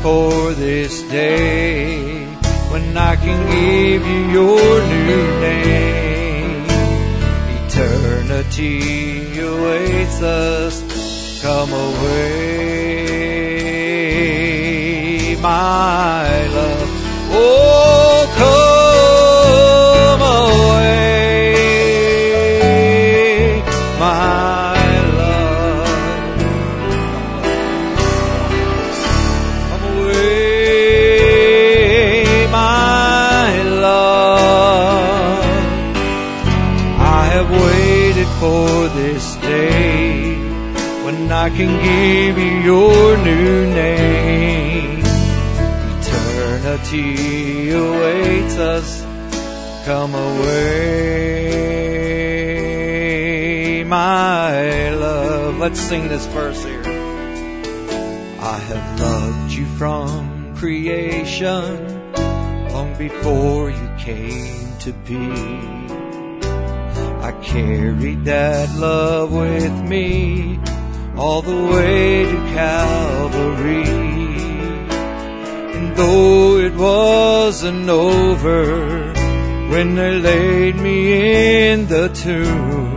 For this day when I can give you your new name. Eternity awaits us. Come away, my love. For this day when I can give you your new name. Eternity awaits us. Come away, my love. Let's sing this verse here. I have loved you from creation long before you came to be. Carried that love with me all the way to Calvary. And though it wasn't over when they laid me in the tomb,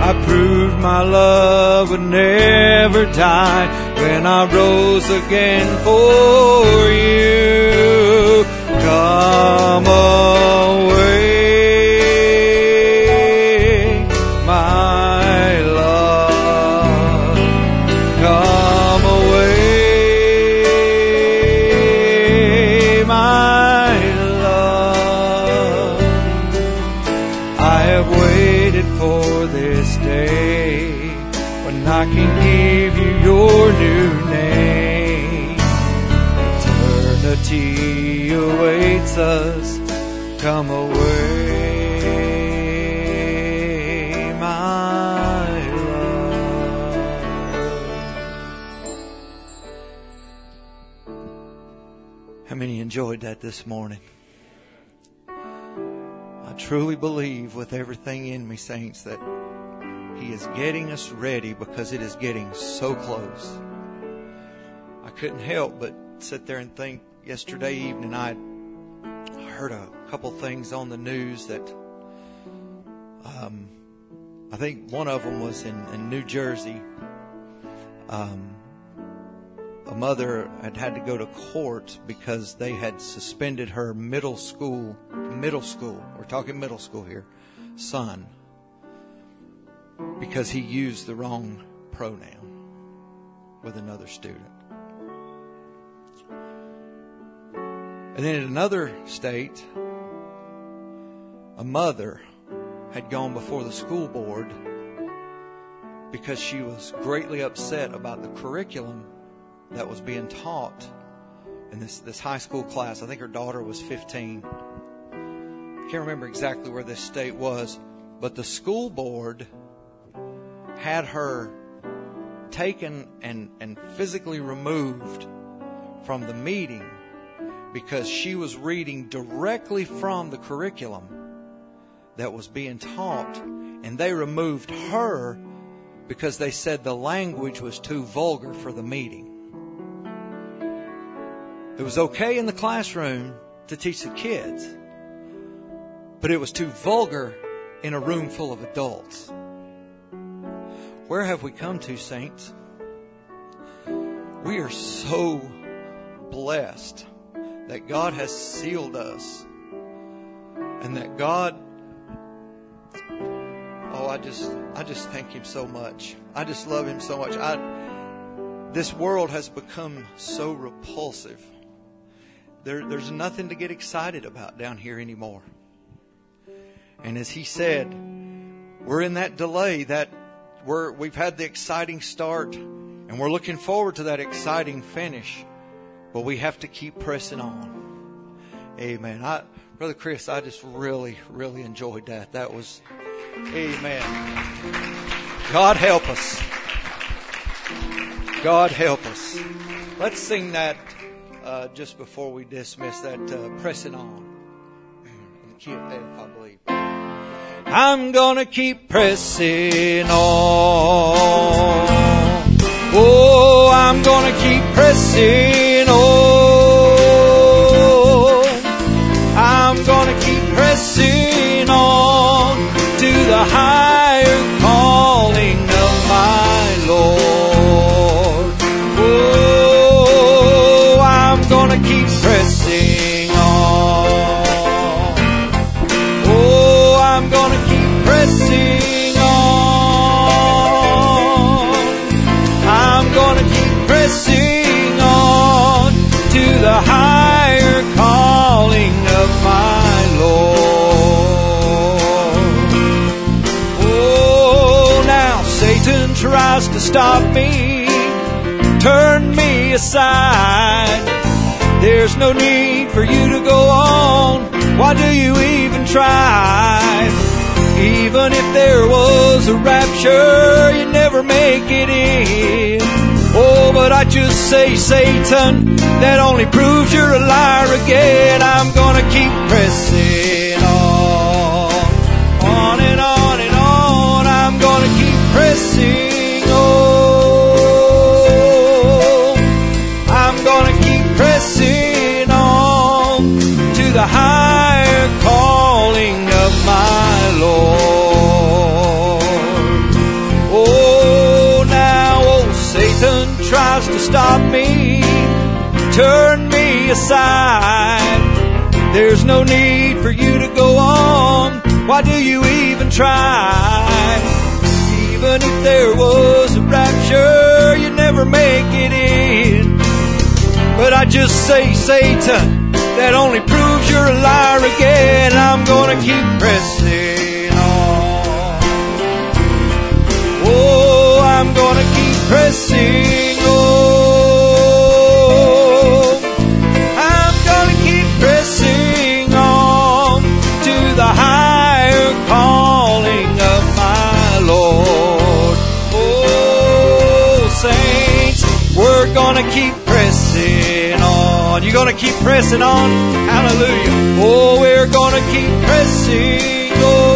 I proved my love would never die when I rose again for you. Come away, that this morning? I truly believe with everything in me, saints, that He is getting us ready because it is getting so close. I couldn't help but sit there and think yesterday evening I heard a couple things on the news that um, I think one of them was in, in New Jersey. Um, a mother had had to go to court because they had suspended her middle school, middle school, we're talking middle school here, son, because he used the wrong pronoun with another student. And then in another state, a mother had gone before the school board because she was greatly upset about the curriculum that was being taught in this, this high school class. I think her daughter was 15. I can't remember exactly where this state was, but the school board had her taken and, and physically removed from the meeting because she was reading directly from the curriculum that was being taught, and they removed her because they said the language was too vulgar for the meeting. It was okay in the classroom to teach the kids, but it was too vulgar in a room full of adults. Where have we come to, saints? We are so blessed that God has sealed us and that God oh I just I just thank him so much. I just love him so much. I this world has become so repulsive. There, there's nothing to get excited about down here anymore. And as he said, we're in that delay that we're, we've had the exciting start and we're looking forward to that exciting finish. But we have to keep pressing on. Amen. I, Brother Chris, I just really, really enjoyed that. That was, amen. God help us. God help us. Let's sing that uh, just before we dismiss that uh, pressing on. Key of I believe. I'm gonna keep pressing on. Oh, I'm gonna keep pressing on. I'm gonna keep pressing Keep pressing on. Oh, I'm gonna keep pressing on. I'm gonna keep pressing on to the higher calling of my Lord. Oh, now Satan tries to stop me, turn me aside. There's no need for you to go on. Why do you even try? Even if there was a rapture, you'd never make it in. Oh, but I just say, Satan, that only proves you're a liar again. I'm gonna keep pressing on, on and on and on. I'm gonna keep pressing higher calling of my Lord. Oh, now old Satan tries to stop me, turn me aside. There's no need for you to go on. Why do you even try? Even if there was a rapture, you'd never make it in. But I just say, Satan, that only proves you're a liar again. I'm gonna keep pressing on. Oh, I'm gonna keep pressing on. I'm gonna keep pressing on to the higher calling of my Lord. Oh, saints, we're gonna keep pressing on? You're going to keep pressing on. Hallelujah. Oh, we're gonna keep pressing on.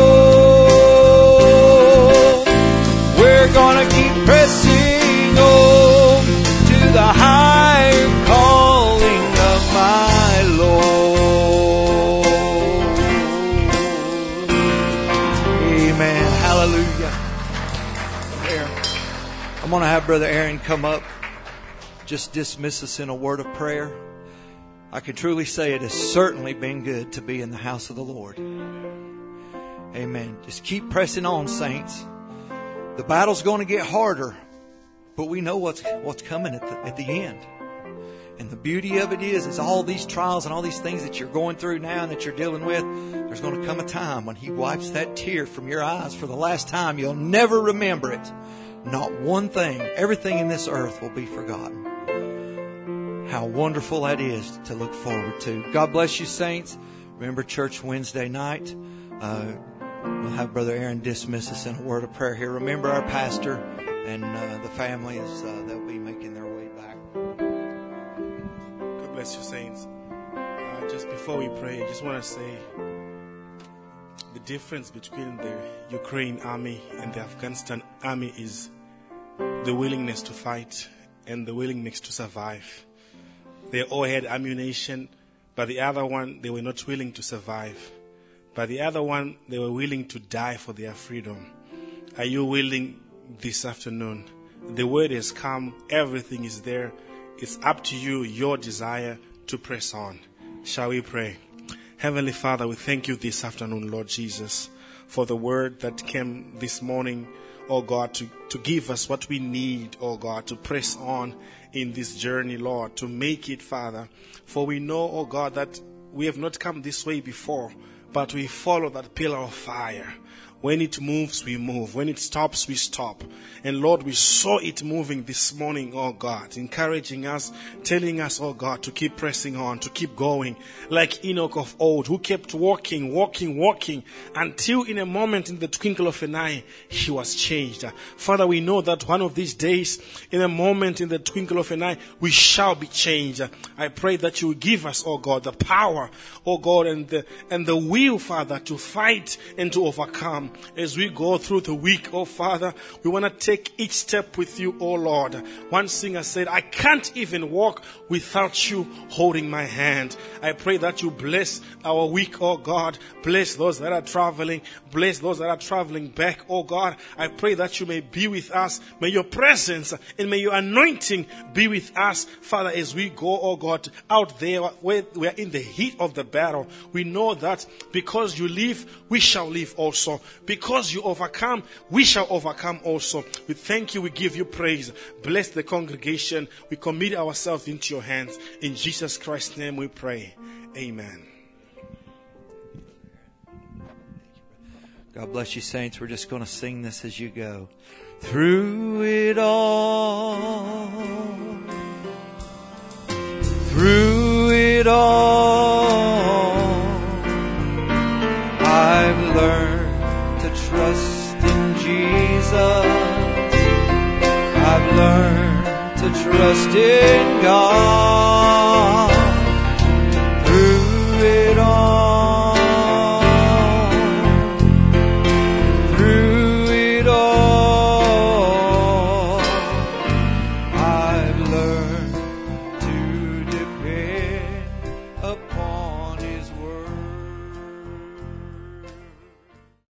We're gonna keep pressing on to the higher calling of my Lord. Amen. Hallelujah. There. I'm going to have Brother Aaron come up, just dismiss us in a word of prayer. I can truly say it has certainly been good to be in the house of the Lord. Amen. Just keep pressing on, saints. The battle's going to get harder, but we know what's what's coming at the, at the end. And the beauty of it is, is all these trials and all these things that you're going through now and that you're dealing with, there's going to come a time when He wipes that tear from your eyes for the last time. You'll never remember it. Not one thing, everything in this earth will be forgotten. How wonderful that is to look forward to. God bless you, saints. Remember church Wednesday night. Uh, we'll have Brother Aaron dismiss us in a word of prayer here. Remember our pastor and uh, the family as uh, they'll be making their way back. God bless you, saints. Uh, just before we pray, I just want to say the difference between the Ukraine army and the Afghanistan army is the willingness to fight and the willingness to survive. They all had ammunition, but the other one, they were not willing to survive. But the other one, they were willing to die for their freedom. Are you willing this afternoon? The word has come, everything is there. It's up to you, your desire to press on. Shall we pray? Heavenly Father, we thank you this afternoon, Lord Jesus, for the word that came this morning, oh God, to, to give us what we need, oh God, to press on in this journey, Lord, to make it, Father. For we know, oh God, that we have not come this way before, but we follow that pillar of fire. When it moves, we move. When it stops, we stop. And Lord, we saw it moving this morning, oh God, encouraging us, telling us, oh God, to keep pressing on, to keep going, like Enoch of old, who kept walking, walking, walking, until in a moment, in the twinkle of an eye, he was changed. Father, we know that one of these days, in a moment, in the twinkle of an eye, we shall be changed. I pray that you will give us, oh God, the power, oh God, and the, and the will, Father, to fight and to overcome as we go through the week, oh Father. We want to take each step with you, oh Lord. One singer said, I can't even walk without you holding my hand. I pray that you bless our week, oh God. Bless those that are traveling. Bless those that are traveling back, oh God. I pray that you may be with us. May your presence and may your anointing be with us, Father, as we go, oh God, out there where we are in the heat of the battle. We know that because you live, we shall live also. Because you overcome, we shall overcome also. We thank you. We give you praise. Bless the congregation. We commit ourselves into your hands. In Jesus Christ's name we pray. Amen. God bless you, saints. We're just going to sing this as you go. Through it all, through it all, I've learned Jesus. I've learned to trust in God.